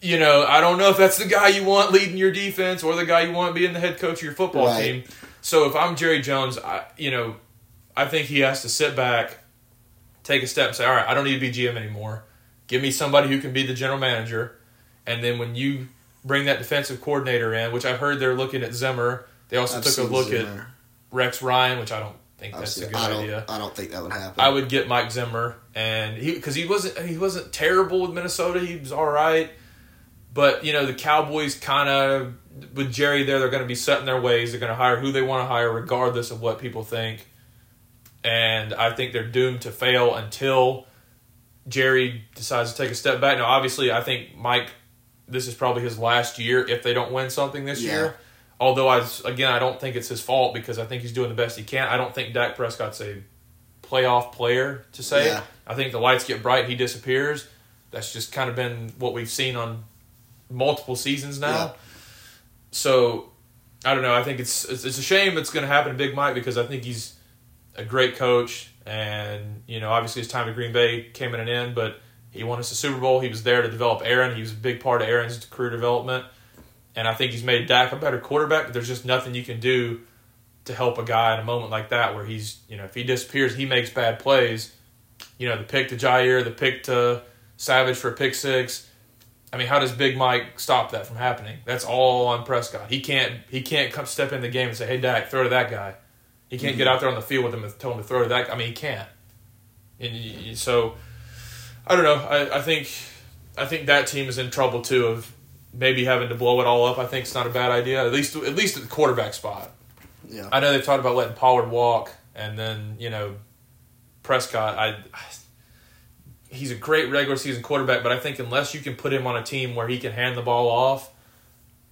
You know, I don't know if that's the guy you want leading your defense or the guy you want being the head coach of your football Right. team. So if I'm Jerry Jones, I you know, I think he has to sit back, take a step, and say, "All right, I don't need to be GM anymore. Give me somebody who can be the general manager." And then when you bring that defensive coordinator in, which I've heard they're looking at Zimmer, they also I've took a seen look at Rex Ryan, which I don't think I've that's a good I idea. I don't think that would happen. I would get Mike Zimmer, and he because he wasn't he wasn't terrible with Minnesota. He was all right, but you know the Cowboys kind of with Jerry there, they're going to be set in their ways. They're going to hire who they want to hire, regardless of what people think. And I think they're doomed to fail until Jerry decides to take a step back. Now, obviously, I think Mike, this is probably his last year if they don't win something this Yeah. year. Although I again, I don't think it's his fault because I think he's doing the best he can. I don't think Dak Prescott's a playoff player to say. Yeah. it. I think the lights get bright, he disappears. That's just kind of been what we've seen on multiple seasons now. Yeah. So I don't know. I think it's it's, it's a shame it's going to happen to Big Mike because I think he's a great coach, and you know, obviously his time at Green Bay came in an end, but he won us a Super Bowl. He was there to develop Aaron. He was a big part of Aaron's career development, and I think he's made Dak a better quarterback. But there's just nothing you can do to help a guy in a moment like that where he's you know if he disappears, he makes bad plays. You know, the pick to Jair, the pick to Savage for a pick six. I mean, how does Big Mike stop that from happening? That's all on Prescott. He can't he can't come step in the game and say, "Hey, Dak, throw to that guy." He can't get mm-hmm. out there on the field with him and tell him to throw to that. I mean, he can't. And so, I don't know. I, I think I think that team is in trouble too of maybe having to blow it all up. I think it's not a bad idea. At least at least at the quarterback spot. yeah. I know they've talked about letting Pollard walk, and then you know Prescott. I he's a great regular season quarterback, but I think unless you can put him on a team where he can hand the ball off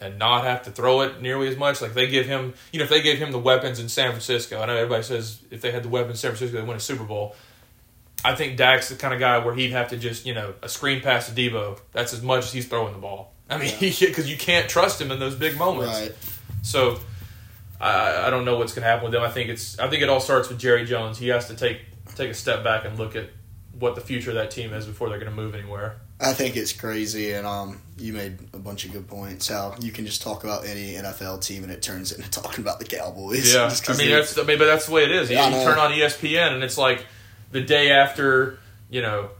and not have to throw it nearly as much, like they give him, you know, if they gave him the weapons in San Francisco, I know everybody says if they had the weapons in San Francisco, they win a Super Bowl. I think Dak's the kind of guy where he'd have to just, you know, a screen pass to Deebo. That's as much as he's throwing the ball. I mean, because you can't trust him in those big moments. Right. So I, I don't know what's going to happen with them. I think it's I think it all starts with Jerry Jones. He has to take take a step back and look at what the future of that team is before they're going to move anywhere. I think it's crazy, and um, you made a bunch of good points. How you can just talk about any NFL team, and it turns into talking about the Cowboys. Yeah, Just I mean that's I mean, but that's the way it is. You, you turn on ESPN, and it's like the day after you know,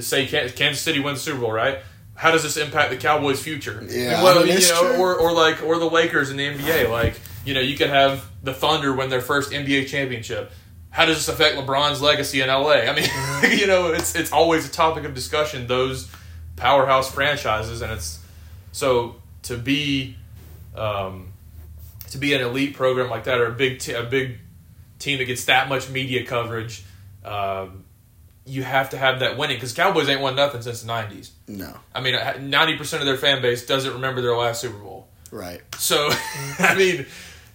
say Kansas City wins the Super Bowl, right? How does this impact the Cowboys' future? Yeah, well, I mean, you know, true. or or like or the Lakers in the NBA, like you know, you could have the Thunder win their first NBA championship. How does this affect LeBron's legacy in LA? I mean, you know, it's it's always a topic of discussion. Those powerhouse franchises, and it's so to be um, to be an elite program like that, or a big t- a big team that gets that much media coverage. Um, you have to have that winning because Cowboys ain't won nothing since the '90s. no, I mean, ninety percent of their fan base doesn't remember their last Super Bowl. right. So, I mean,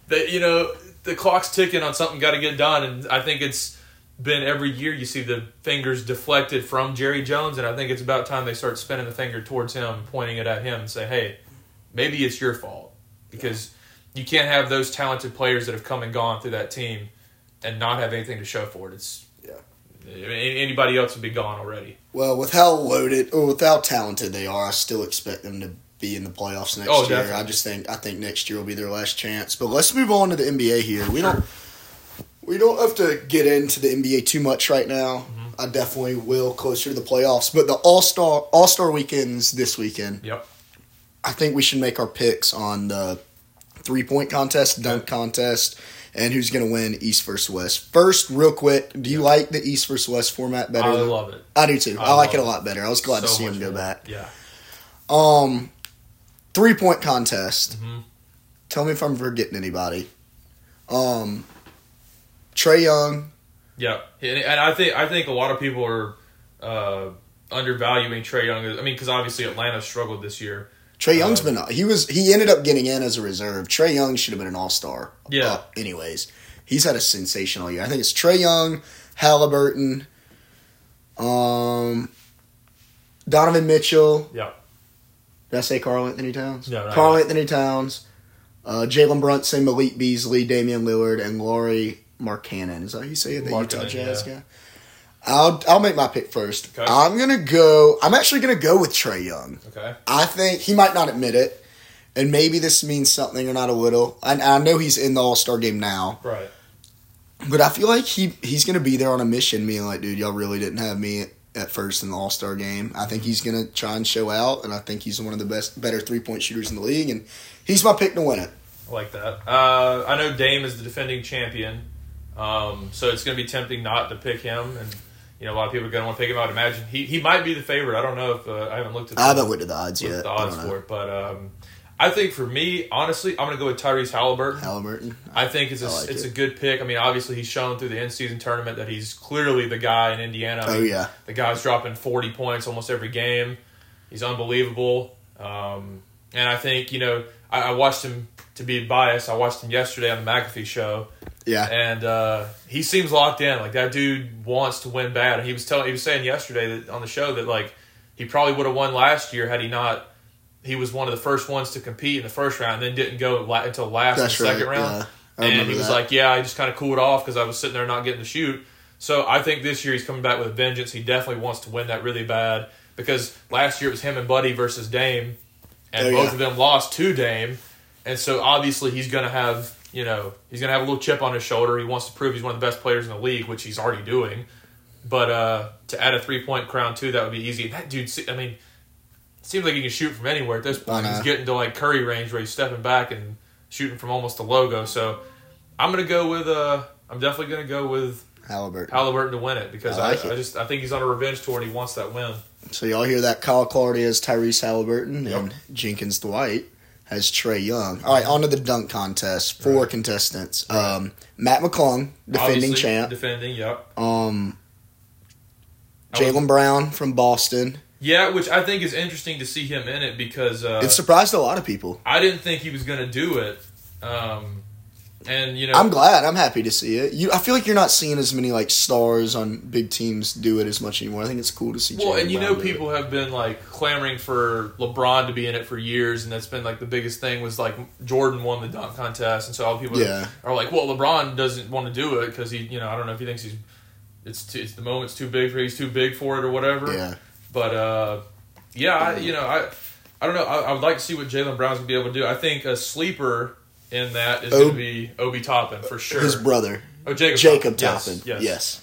that you know, the clock's ticking on something got to get done, and I think it's been every year you see the fingers deflected from Jerry Jones, and I think it's about time they start spinning the finger towards him, pointing it at him, and say, "Hey, maybe it's your fault," because you can't have those talented players that have come and gone through that team and not have anything to show for it. It's Yeah. Anybody else would be gone already. Well, with how loaded or with how talented they are, I still expect them to be in the playoffs next Oh, year. definitely. I just think I think next year will be their last chance. But let's move on to the NBA here. We don't we don't have to get into the NBA too much right now. Mm-hmm. I definitely will closer to the playoffs. But the All Star All Star weekends this weekend, Yep. I think we should make our picks on the three point contest, dunk contest, and who's going to win East versus West. First, real quick, do you like the East versus West format better? I love it. I do too. I I, like it a lot better. I was glad to see him go back. Yeah. Um, three point contest. Mhm. Tell me if I'm forgetting anybody. Um, Trae Young. Yeah, and, I think I think a lot of people are uh, undervaluing Trae Young. I mean, because obviously Atlanta struggled this year. Trae Young's Uh, been he was he ended up getting in as a reserve. Trae Young should have been an all star. Yeah. anyways, he's had a sensational year. I think it's Trae Young, Halliburton, um, Donovan Mitchell. Yeah, Did I say Karl-Anthony Towns? No, Karl. Anthony Towns, uh, Jalen Brunson, Malik Beasley, Damian Lillard, and Lauri Markkanen. Is that how you say it? The Utah Markkanen, Jazz yeah. guy. I'll I'll make my pick first. Okay. I'm gonna go. I'm actually gonna go with Trae Young. okay, I think he might not admit it, and maybe this means something or not a little. I, I know he's in the All Star game now, right. but I feel like he he's gonna be there on a mission, being like, dude, y'all really didn't have me at, first in the All Star game. I think he's gonna try and show out, and I think he's one of the best, better three point shooters in the league, and he's my pick to win it. I like that. Uh, I know Dame is the defending champion, um, so it's going to be tempting not to pick him. And you know, a lot of people are going to want to pick him. I would imagine he he might be the favorite. I don't know if uh, I haven't looked at. I the- haven't looked at the odds yet. the odds for it, but um, I think for me, honestly, I'm going to go with Tyrese Halliburton. Halliburton. I think it's a like it's it. a good pick. I mean, obviously he's shown through the in season tournament that he's clearly the guy in Indiana. I Oh mean, yeah, the guy's dropping 40 points almost every game. He's unbelievable. Um, and I think, you know, I, I watched him, to be biased, I watched him yesterday on the McAfee show, yeah. and uh, he seems locked in. Like, that dude wants to win bad. And he was telling, he was saying yesterday that on the show that, like, he probably would have won last year had he not. He was one of the first ones to compete in the first round, and then didn't go la- until last That's in the right. second round. Yeah, and he was that. like, "Yeah, I just kind of cooled off because I was sitting there not getting to shoot." So I think this year he's coming back with a vengeance. He definitely wants to win that really bad because last year it was him and Buddy versus Dame, and Oh, both yeah. of them lost to Dame, and so obviously he's going to have you know he's going to have a little chip on his shoulder. He wants to prove he's one of the best players in the league, which he's already doing. But uh, to add a three point crown too, that would be easy. That dude, I mean, seems like he can shoot from anywhere at this point. He's getting to like Curry range where he's stepping back and shooting from almost the logo. So I'm gonna go with uh, I'm definitely gonna go with Halliburton. Halliburton to win it because I I, like I, it. just I think he's on a revenge tour and he wants that win. So y'all hear that? Kyle Clardy has Tyrese Halliburton, Yep. and Jenkins Dwight has Trae Young. All right, on to the dunk contest. Four Right. contestants. Um, Mac McClung, defending Obviously, champ. Defending, yep. um, Jaylen Brown from Boston. Yeah, which I think is interesting to see him in it because uh, It surprised a lot of people. I didn't think he was going to do it. Um, and you know, I'm glad. I'm happy to see it. You, I feel like you're not seeing as many like stars on big teams do it as much anymore. I think it's cool to see. well, and you Brown know, do it. people have been like clamoring for LeBron to be in it for years, and that's been like the biggest thing was like Jordan won the dunk contest, and so all people Yeah. are like, well, LeBron doesn't want to do it because he, you know, I don't know if he thinks he's it's too, it's the moment's too big for he's too big for it or whatever. Yeah, But uh, yeah, I, you know, I I don't know. I, I would like to see what Jaylen Brown's gonna be able to do. I think a sleeper in that is going to be Obi Toppin for sure. his brother oh, Jacob, Jacob Toppin. Yes. Yes. yes.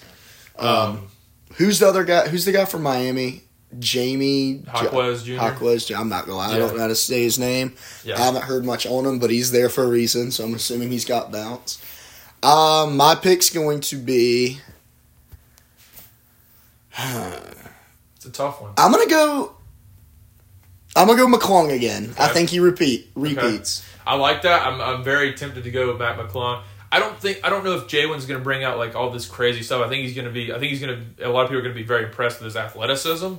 Um, Um, Who's the other guy? Who's the guy from Miami? Jaime Jaquez Jr. I'm not gonna lie. I don't know how to say his name. Yeah. I haven't heard much on him, but he's there for a reason, so I'm assuming he's got bounce. Um, my pick's going to be. It's a tough one. I'm gonna go. I'm gonna go McClung again. I think he repeat repeats. I like that. I'm, I'm very tempted to go with Mac McClung. I don't think I don't know if Jaylen's going to bring out like all this crazy stuff. I think he's going to be. I think he's going to. A lot of people are going to be very impressed with his athleticism.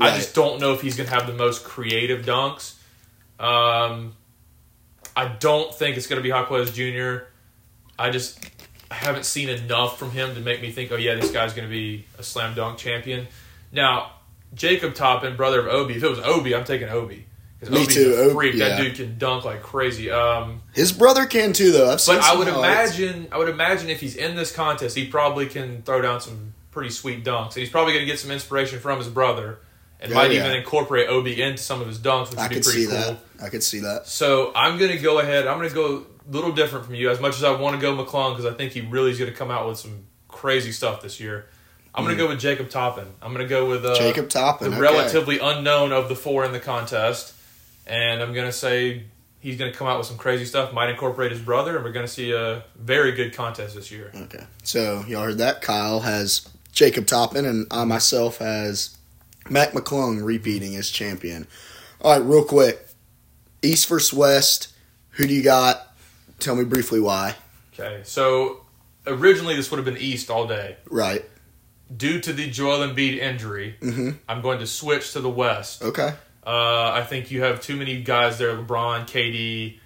I just don't know if he's going to have the most creative dunks. Um, I don't think it's going to be Jaquez Jr. I just I haven't seen enough from him to make me think, oh yeah, this guy's going to be a slam dunk champion. Now, Jacob Toppin, brother of Obi. If it was Obi, I'm taking Obi. Me Obi's too, A Obi, freak. yeah. That dude can dunk like crazy. Um, His brother can too, though. I've seen. but I would highlights. imagine, I would imagine if he's in this contest, he probably can throw down some pretty sweet dunks, and he's probably going to get some inspiration from his brother, and Oh, might yeah. even incorporate Obi into some of his dunks, which I would be pretty see cool. that. I could see that. So I'm going to go ahead. I'm going to go a little different from you. As much as I want to go McClung because I think he really is going to come out with some crazy stuff this year. I'm going to go with Jacob Toppin. I'm going to go with uh, Hmm. Jacob Toppin. the okay. relatively unknown of the four in the contest, and I'm going to say he's going to come out with some crazy stuff. Might incorporate his brother, and we're going to see a very good contest this year. Okay. So y'all heard that. Kyle has Jacob Toppin, and I myself has Mac McClung repeating as champion. All right, real quick. East versus West. Who do you got? Tell me briefly why. Okay, so originally this would have been East all day. Right. Due to the Joel Embiid injury, Mm-hmm. I'm going to switch to the West. Okay. Uh, I think you have too many guys there. LeBron, KD.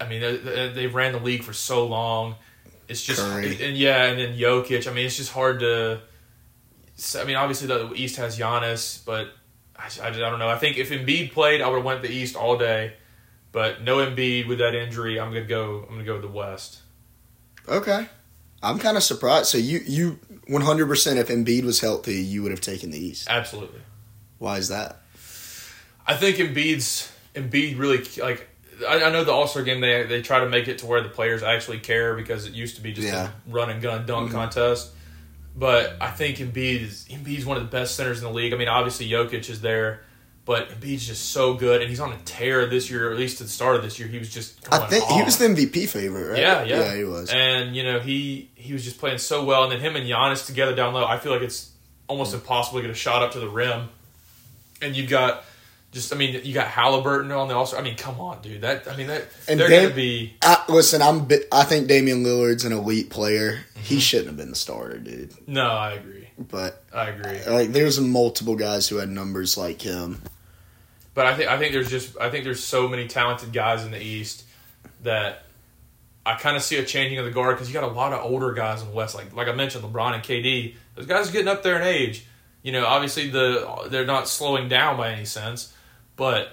I mean, they, they, ran the league for so long. It's just and yeah, and then Jokic. I mean, it's just hard to. I mean, obviously the East has Giannis, but I, I, I don't know. I think if Embiid played, I would have went the East all day. But no Embiid with that injury, I'm gonna go. I'm gonna go with the West. Okay. I'm kind of surprised. So you you 100% if Embiid was healthy, you would have taken the East. Absolutely. Why is that? I think Embiid's Embiid really like. I, I know the All Star game they they try to make it to where the players actually care because it used to be just Yeah. A run and gun dunk mm-hmm. contest. But I think Embiid is Embiid's one of the best centers in the league. I mean, obviously Jokic is there, but Embiid's just so good, and he's on a tear this year. Or at least at the start of this year, he was just. I think he was the MVP favorite, right? Yeah, yeah, Yeah, he was. And you know, he he was just playing so well, and then him and Giannis together down low. I feel like it's almost impossible to get a shot up to the rim. And you've got just, I mean, you got Halliburton on the Star. I mean, come on, dude. That I mean, that And they're going to be. I, listen, I'm. bi- I think Damian Lillard's an elite player. Mm-hmm. He shouldn't have been the starter, dude. No, I agree. But I agree. like, there's multiple guys who had numbers like him. But I think I think there's just I think there's so many talented guys in the East that I kind of see a changing of the guard because you got a lot of older guys in the West. Like like I mentioned, LeBron and KD. Those guys are getting up there in age. You know, obviously the they're not slowing down by any sense, but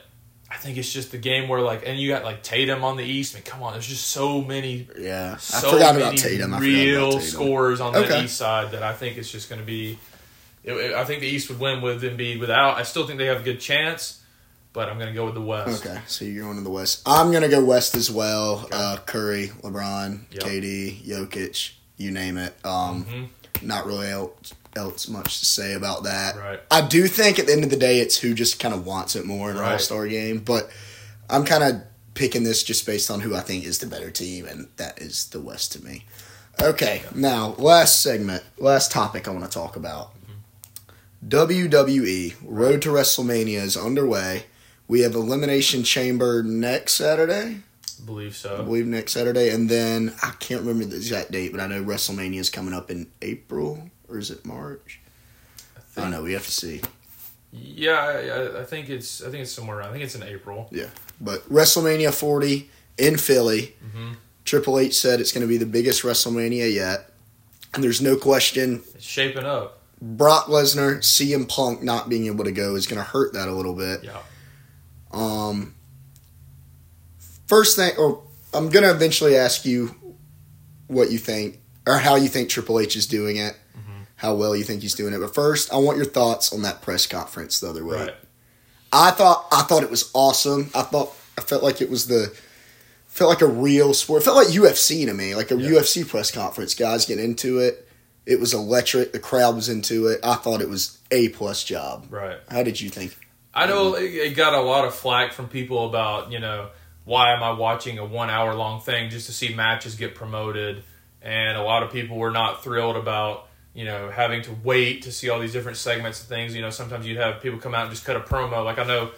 I think it's just the game where like and you got like Tatum on the East. I mean, come on, there's just so many Yeah, so I forgot many about Tatum. I real Tatum. scores on the East side that I think it's just going to be. it- it- I think the East would win with Embiid without. I still think they have a good chance, but I'm going to go with the West. Okay, so you're going to the West. I'm gonna go West as well. Uh, Curry, LeBron, Yep. KD, Jokic, you name it. Um, Mhm. Not really else, else much to say about that. Right. I do think at the end of the day, it's who just kind of wants it more in an Right. All Star game. But I'm kind of picking this just based on who I think is the better team, and that is the West to me. Okay, now last segment, last topic I want to talk about. WWE Road to WrestleMania is underway. We have Elimination Chamber next Saturday, I believe I so. believe next Saturday, and then I can't remember the exact date, but I know WrestleMania is coming up in April or is it March? I I don't know. We have to see. Yeah, I, I think it's I think it's somewhere around. I think it's in April. Yeah, but WrestleMania 40 in Philly. Mm-hmm. Triple H said it's going to be the biggest WrestleMania yet, and there's no question. It's shaping up. Brock Lesnar, CM Punk not being able to go is going to hurt that a little bit. Yeah. Um, first thing, or I'm going to eventually ask you what you think or how you think Triple H is doing it, Mm-hmm. how well you think he's doing it. But first, I want your thoughts on that press conference the other week. Right. I thought I thought it was awesome. I thought I felt like it was the felt like a real sport. It felt like UFC to me, like a Yeah. UFC press conference. Guys getting into it. It was electric. The crowd was into it. I thought it was a plus job. Right. How did you think? I know it, got a lot of flack from people about you know why am I watching a one hour long thing just to see matches get promoted, and a lot of people were not thrilled about you know having to wait to see all these different segments and things. You know sometimes you'd have people come out and just cut a promo. Like I know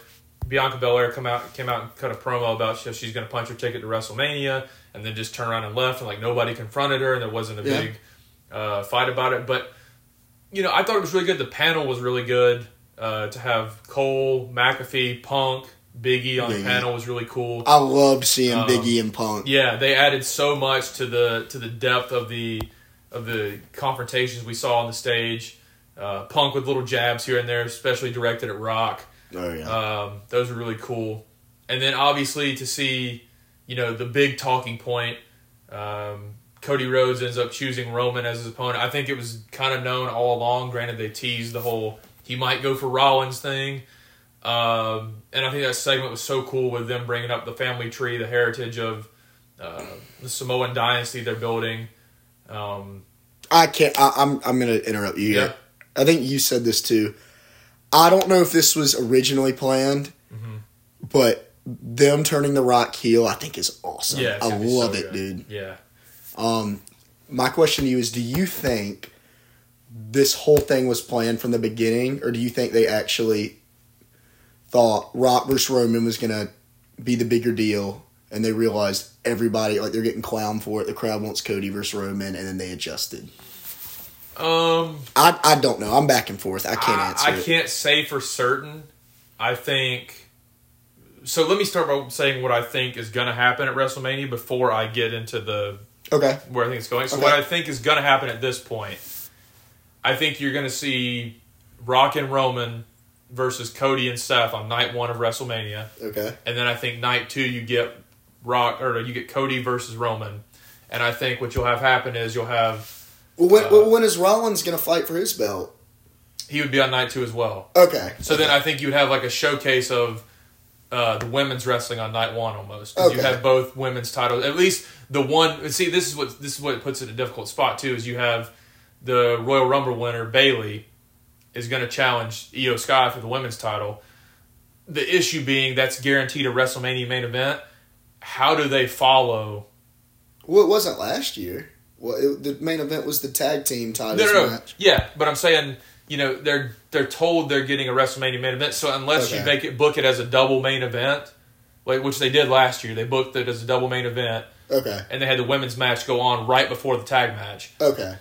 Bianca Belair come out came out and cut a promo about she- she's going to punch her ticket to WrestleMania, and then just turn around and left, and like nobody confronted her, and there wasn't a Yeah. big uh, fight about it. But you know I thought it was really good. The panel was really good. Uh, to have Cole, McAfee, Punk, Biggie on Biggie. the panel was really cool. I loved seeing Um, Biggie and Punk. Yeah, they added so much to the to the depth of the of the confrontations we saw on the stage. Uh, Punk with little jabs here and there, especially directed at Rock. Oh yeah. Um, those were really cool. And then obviously to see, you know, the big talking point. Um, Cody Rhodes ends up choosing Roman as his opponent. I think it was kind of known all along. Granted, they teased the whole he might go for Rollins thing. Um, and I think that segment was so cool with them bringing up the family tree, the heritage of uh, the Samoan dynasty they're building. Um, I can't. I, I'm I'm gonna interrupt you. Yeah. Here. I think you said this too. I don't know if this was originally planned, Mm-hmm. but them turning the Rock heel, I think is awesome. yeah, I gonna so love it, good. dude. Yeah. Um, my question to you is: Do you think this whole thing was planned from the beginning, or do you think they actually thought Rock versus Roman was gonna be the bigger deal, and they realized everybody like they're getting clown for it? The crowd wants Cody versus Roman, and then they adjusted. Um, I, I don't know. I'm back and forth. I can't I, answer I it. can't say for certain. I think. So let me start by saying what I think is going to happen at WrestleMania before I get into the Okay. where I think it's going. So Okay. what I think is going to happen at this point, I think you're going to see Rock and Roman versus Cody and Seth on night one of WrestleMania, Okay. and then I think night two you get Rock or you get Cody versus Roman, and I think what you'll have happen is you'll have Well, when, Uh, well, when is Rollins going to fight for his belt? he would be on night two as well. Okay. So then I think you'd have like a showcase of uh, the women's wrestling on night one almost. 'Cause You have both women's titles. At least the one. See, this is what this is what puts it in a difficult spot too. Is you have the Royal Rumble winner Bayley is going to challenge IYO SKY for the women's title. The issue being that's guaranteed a WrestleMania main event. How do they follow? Well, it wasn't last year. Well, it, the main event was the tag team title No, no, no. match. Yeah, but I'm saying you know they're they're told they're getting a WrestleMania main event. So unless you make it book it as a double main event, like which they did last year, they booked it as a double main event, Okay. and they had the women's match go on right before the tag match. Okay.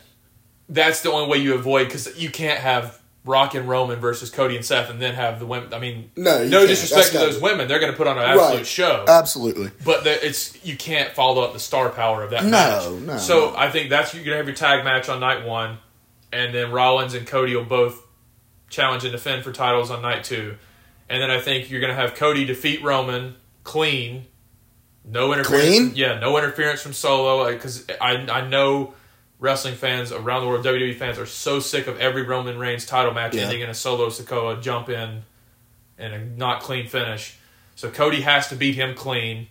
That's the only way you avoid because you can't have Rock and Roman versus Cody and Seth, and then have the women. I mean, No, no can't. disrespect That's to those be- women, they're going to put on an absolute Right. show. Absolutely. But the, it's you can't follow up the star power of that No, match. no, So. I think that's you're gonna have your tag match on night one, and then Rollins and Cody will both challenge and defend for titles on night two, and then I think you're gonna have Cody defeat Roman clean, no interference. Clean? Yeah, no interference from Solo because I I know. Wrestling fans around the world, WWE fans, are so sick of every Roman Reigns title match Yeah. ending in a Solo Sikoa jump in and a not clean finish. So Cody has to beat him clean.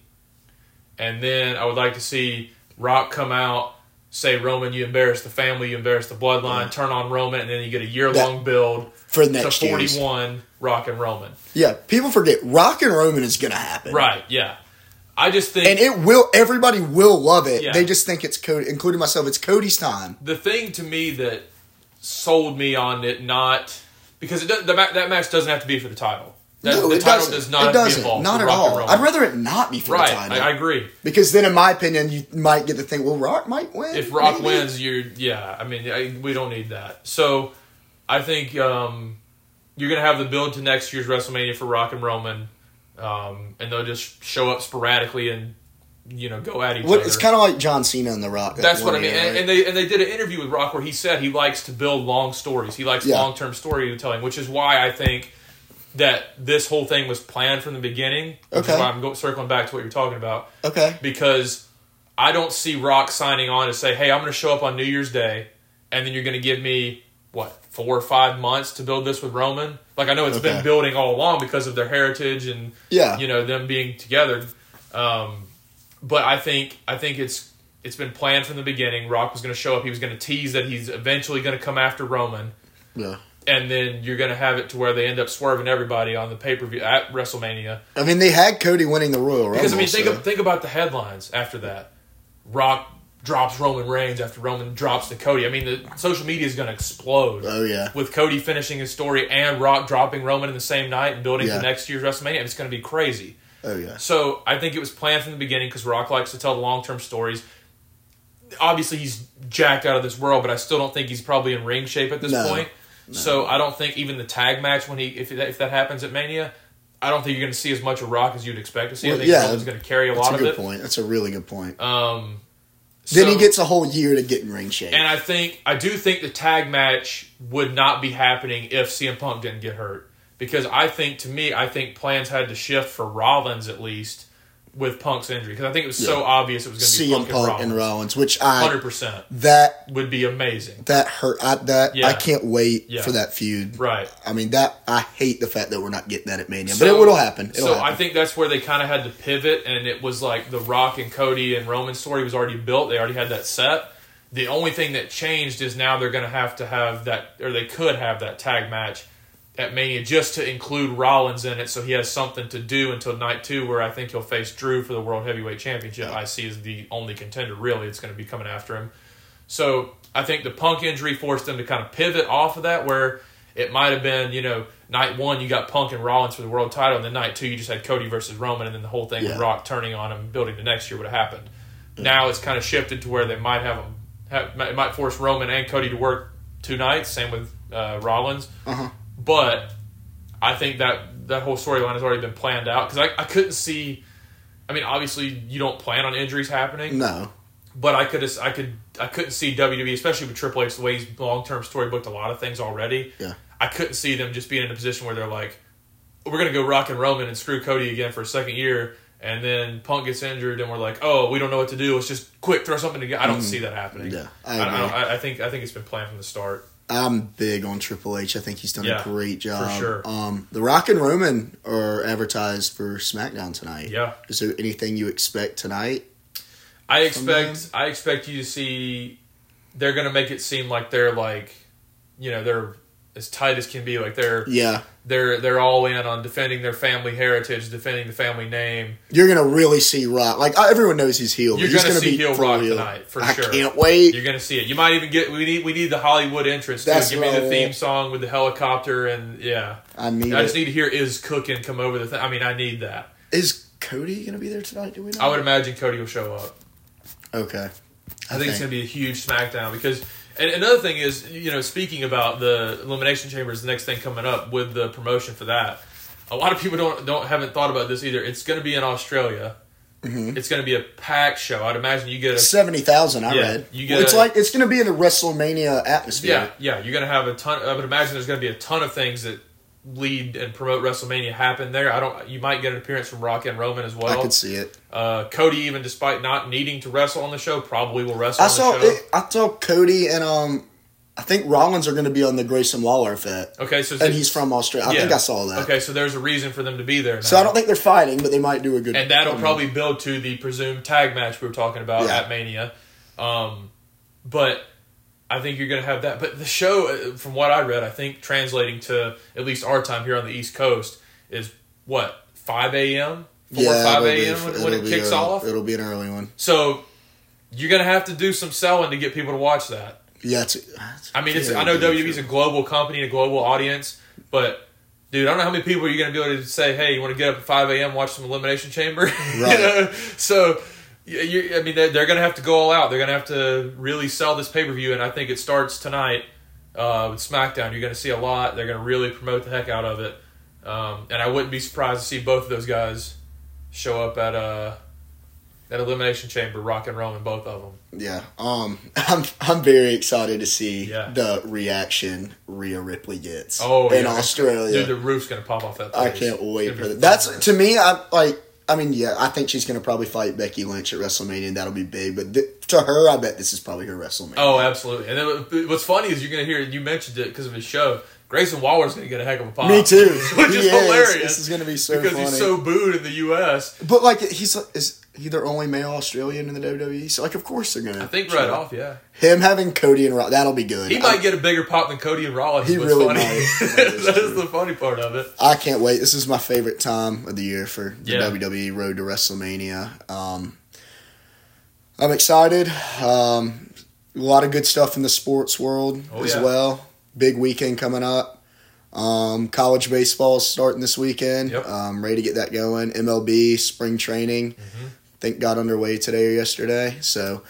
And then I would like to see Rock come out, say, Roman, you embarrass the family, you embarrass the bloodline, Yeah. turn on Roman, and then you get a year long build For to next year. 41 Rock and Roman. Yeah. People forget Rock and Roman is going to happen. Right, yeah. I just think And it will. Everybody will love it. Yeah. They just think it's Cody, including myself. It's Cody's time. the thing to me that sold me on it not because it does, the, that match doesn't have to be for the title. That, no, the it title doesn't. does not it have to be doesn't. Not at all. I'd rather it not be for right, the title. I, I agree. because then, in my opinion, you might get the thing. Well, Rock might win. if Rock maybe. wins, you're yeah. I mean, I, we don't need that. So I think um, you're gonna have the build to next year's WrestleMania for Rock and Roman, um, and they'll just show up sporadically and you know go at each What, other. it's kind of like John Cena and The Rock. That's what I mean. year, And, right? and they and they did an interview with Rock where he said he likes to build long stories. He likes Yeah. long term storytelling, which is why I think that this whole thing was planned from the beginning. Which Okay. is why I'm go, circling back to what you're talking about okay. because I don't see Rock signing on to say, "Hey, I'm going to show up on New Year's Day, and then you're going to give me what four or five months to build this with Roman." Like I know it's Okay. been building all along because of their heritage and Yeah. you know them being together. Um, but I think I think it's it's been planned from the beginning. Rock was going to show up. He was going to tease that he's eventually going to come after Roman, Yeah. and then you're going to have it to where they end up swerving everybody on the pay per view at WrestleMania. I mean, they had Cody winning the Royal Rumble. Because I mean, think so- of, think about the headlines after that. Rock drops Roman Reigns after Roman drops to Cody. I mean, the social media is going to explode oh yeah. with Cody finishing his story and Rock dropping Roman in the same night and building Yeah. to next year's WrestleMania. It's going to be crazy. Oh yeah. So I think it was planned from the beginning because Rock likes to tell the long term stories. Obviously, he's jacked out of this world, but I still don't think he's probably in ring shape at this No. point. So I don't think even the tag match when he if that, if that happens at Mania, I don't think you're going to see as much of Rock as you'd expect to see. I think yeah, Roman's going to carry a lot a of good it. point. That's a really good point. Um, then he gets a whole year to get in ring shape. and I think I do think the tag match would not be happening if CM Punk didn't get hurt because I think to me I think plans had to shift for Rollins at least with Punk's injury because I think it was so obvious it was going to be CM Punk, Punk and and Rollins. Rollins, which I Hundred percent that would be amazing. that hurt. I, that Yeah. I can't wait Yeah. for that feud. Right. I mean that I hate the fact that we're not getting that at Mania, but So- it will happen. It'll so happen. I think that's where they kind of had to pivot, and it was like the Rock and Cody and Roman story was already built. They already had that set. The only thing that changed is now they're going to have to have that, or they could have that tag match at Mania just to include Rollins in it, so he has something to do until night two, where I think he'll face Drew for the World Heavyweight Championship. I see as the only contender really. It's going to be coming after him. So I think the Punk injury forced them to kind of pivot off of that, where it might have been, you know, night one you got Punk and Rollins for the world title, and then night two you just had Cody versus Roman, and then the whole thing with Rock turning on him, building the next year would have happened. Now it's kind of shifted to where they might have them, have, it might force Roman and Cody to work two nights, same with uh, Rollins. Uh-huh. But I think that that whole storyline has already been planned out because I, I couldn't see. I mean, obviously you don't plan on injuries happening, no. but I could I could I couldn't see WWE, especially with Triple H, the way he's long term storybooked a lot of things already. Yeah. I couldn't see them just being in a position where they're like, we're gonna go Rock and Roman and screw Cody again for a second year, and then Punk gets injured, and we're like, oh, we don't know what to do. Let's just quick throw something together. I don't mm-hmm. see that happening. Yeah, I I. I, I think I think it's been planned from the start. I'm big on Triple H. I think he's done Yeah, a great job. sure. Um, the Rock and Roman are advertised for SmackDown tonight. Yeah. Is there anything you expect tonight? I expect I expect you to see they're gonna make it seem like they're like you know they're as tight as can be like they're Yeah. they're they're all in on defending their family heritage defending the family name You're gonna really see Rock. Like everyone knows he's heel. You're he's gonna see be heel Rock tonight, for I sure. can't wait. you're gonna see it you might even get we need we need the Hollywood entrance too give me the theme song with the helicopter and yeah I need. I just it. need to hear is cooking come over the thing I mean I need that Is Cody gonna be there tonight? Do we know? I would imagine Cody will show up Okay. I think it's going to be a huge SmackDown because, and another thing is, you know, speaking about the Elimination Chamber is the next thing coming up with the promotion for that. A lot of people don't don't haven't thought about this either. It's going to be in Australia. Mm-hmm. It's going to be a packed show. I'd imagine you get a seventy thousand. I Yeah, read. you get it's a- like it's gonna be in the WrestleMania atmosphere. yeah yeah. You're going to have a ton. I would imagine there's going to be a ton of things that lead and promote WrestleMania happen there. I don't. You might get an appearance from Rock and Roman as well. I could see it. Uh, Cody, even despite not needing to wrestle on the show, probably will wrestle I on saw. the show. It, I saw Cody and um, I think Rollins are going to be on the Grayson Waller Effect, okay, so and he's from Australia. I think I saw that. Okay, so there's a reason for them to be there. Now. So I don't think they're fighting, but they might do a good. and that'll probably build to the presumed tag match we were talking about Yeah. at Mania. Um, but I think you're going to have that. But the show, uh, from what I read, I think translating to at least our time here on the East Coast is what five a.m. four yeah, five be- a.m. when, it kicks a- off. It'll be an early one. So you're going to have to do some selling to get people to watch that. Yeah, it's, it's I mean, it's I know. WWE's a global company, a global audience, but. Dude, I don't know how many people you're going to be able to say, "Hey, you want to get up at 5 a.m. watch some Elimination Chamber?" You Right. know? So, you, you, I mean, they're, they're going to have to go all out. They're going to have to really sell this pay per view, and I think it starts tonight uh, with SmackDown. You're going to see a lot. They're going to really promote the heck out of it. Um, and I wouldn't be surprised to see both of those guys show up at uh, that Elimination Chamber, Rock and Roman, both of them. Yeah, um, I'm I'm very excited to see Yeah. the reaction Rhea Ripley gets Oh, in yeah. Australia. Dude, the roof's going to pop off that place. I can't wait for that. That's to me. I'm like. I mean, yeah, I think she's gonna probably fight Becky Lynch at WrestleMania, and that'll be big. But th- to her, I bet this is probably her WrestleMania. Oh, absolutely. And then uh, what's funny is you're going to hear, you mentioned it because of his show, Grayson Waller's going to get a heck of a pop. me too. Which is hilarious. This is gonna be so because funny. he's so booed in the U.S. but like, he's is he their only male Australian in the WWE? So like, of course they're gonna. I think right off, yeah. him having Cody and Rock, that'll be good. He might get a bigger pop than Cody and Rollins. He really funny. might. That is the funny part of it. I can't wait. This is my favorite time of the year for the Yeah. WWE Road to WrestleMania. Um, I'm excited. Um, a lot of good stuff in the sports world Oh, as yeah. well. Big weekend coming up. Um, college baseball is starting this weekend. Yep. Um, ready to get that going. MLB spring training. Mm-hmm. Think got underway today or yesterday. So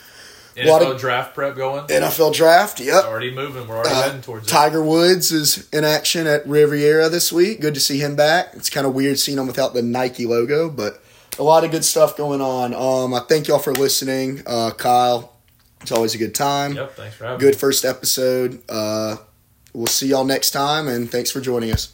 NFL Lot of- draft prep going. NFL draft. Yep. already moving. We're already Uh, heading towards it. Tiger Woods is in action at Riviera this week. Good to see him back. It's kind of weird seeing him without the Nike logo, but a lot of good stuff going on. Um, I thank y'all for listening. Uh, Kyle, it's always a good time. Yep. Thanks for having me. Good first episode. Uh, we'll see y'all next time, and thanks for joining us.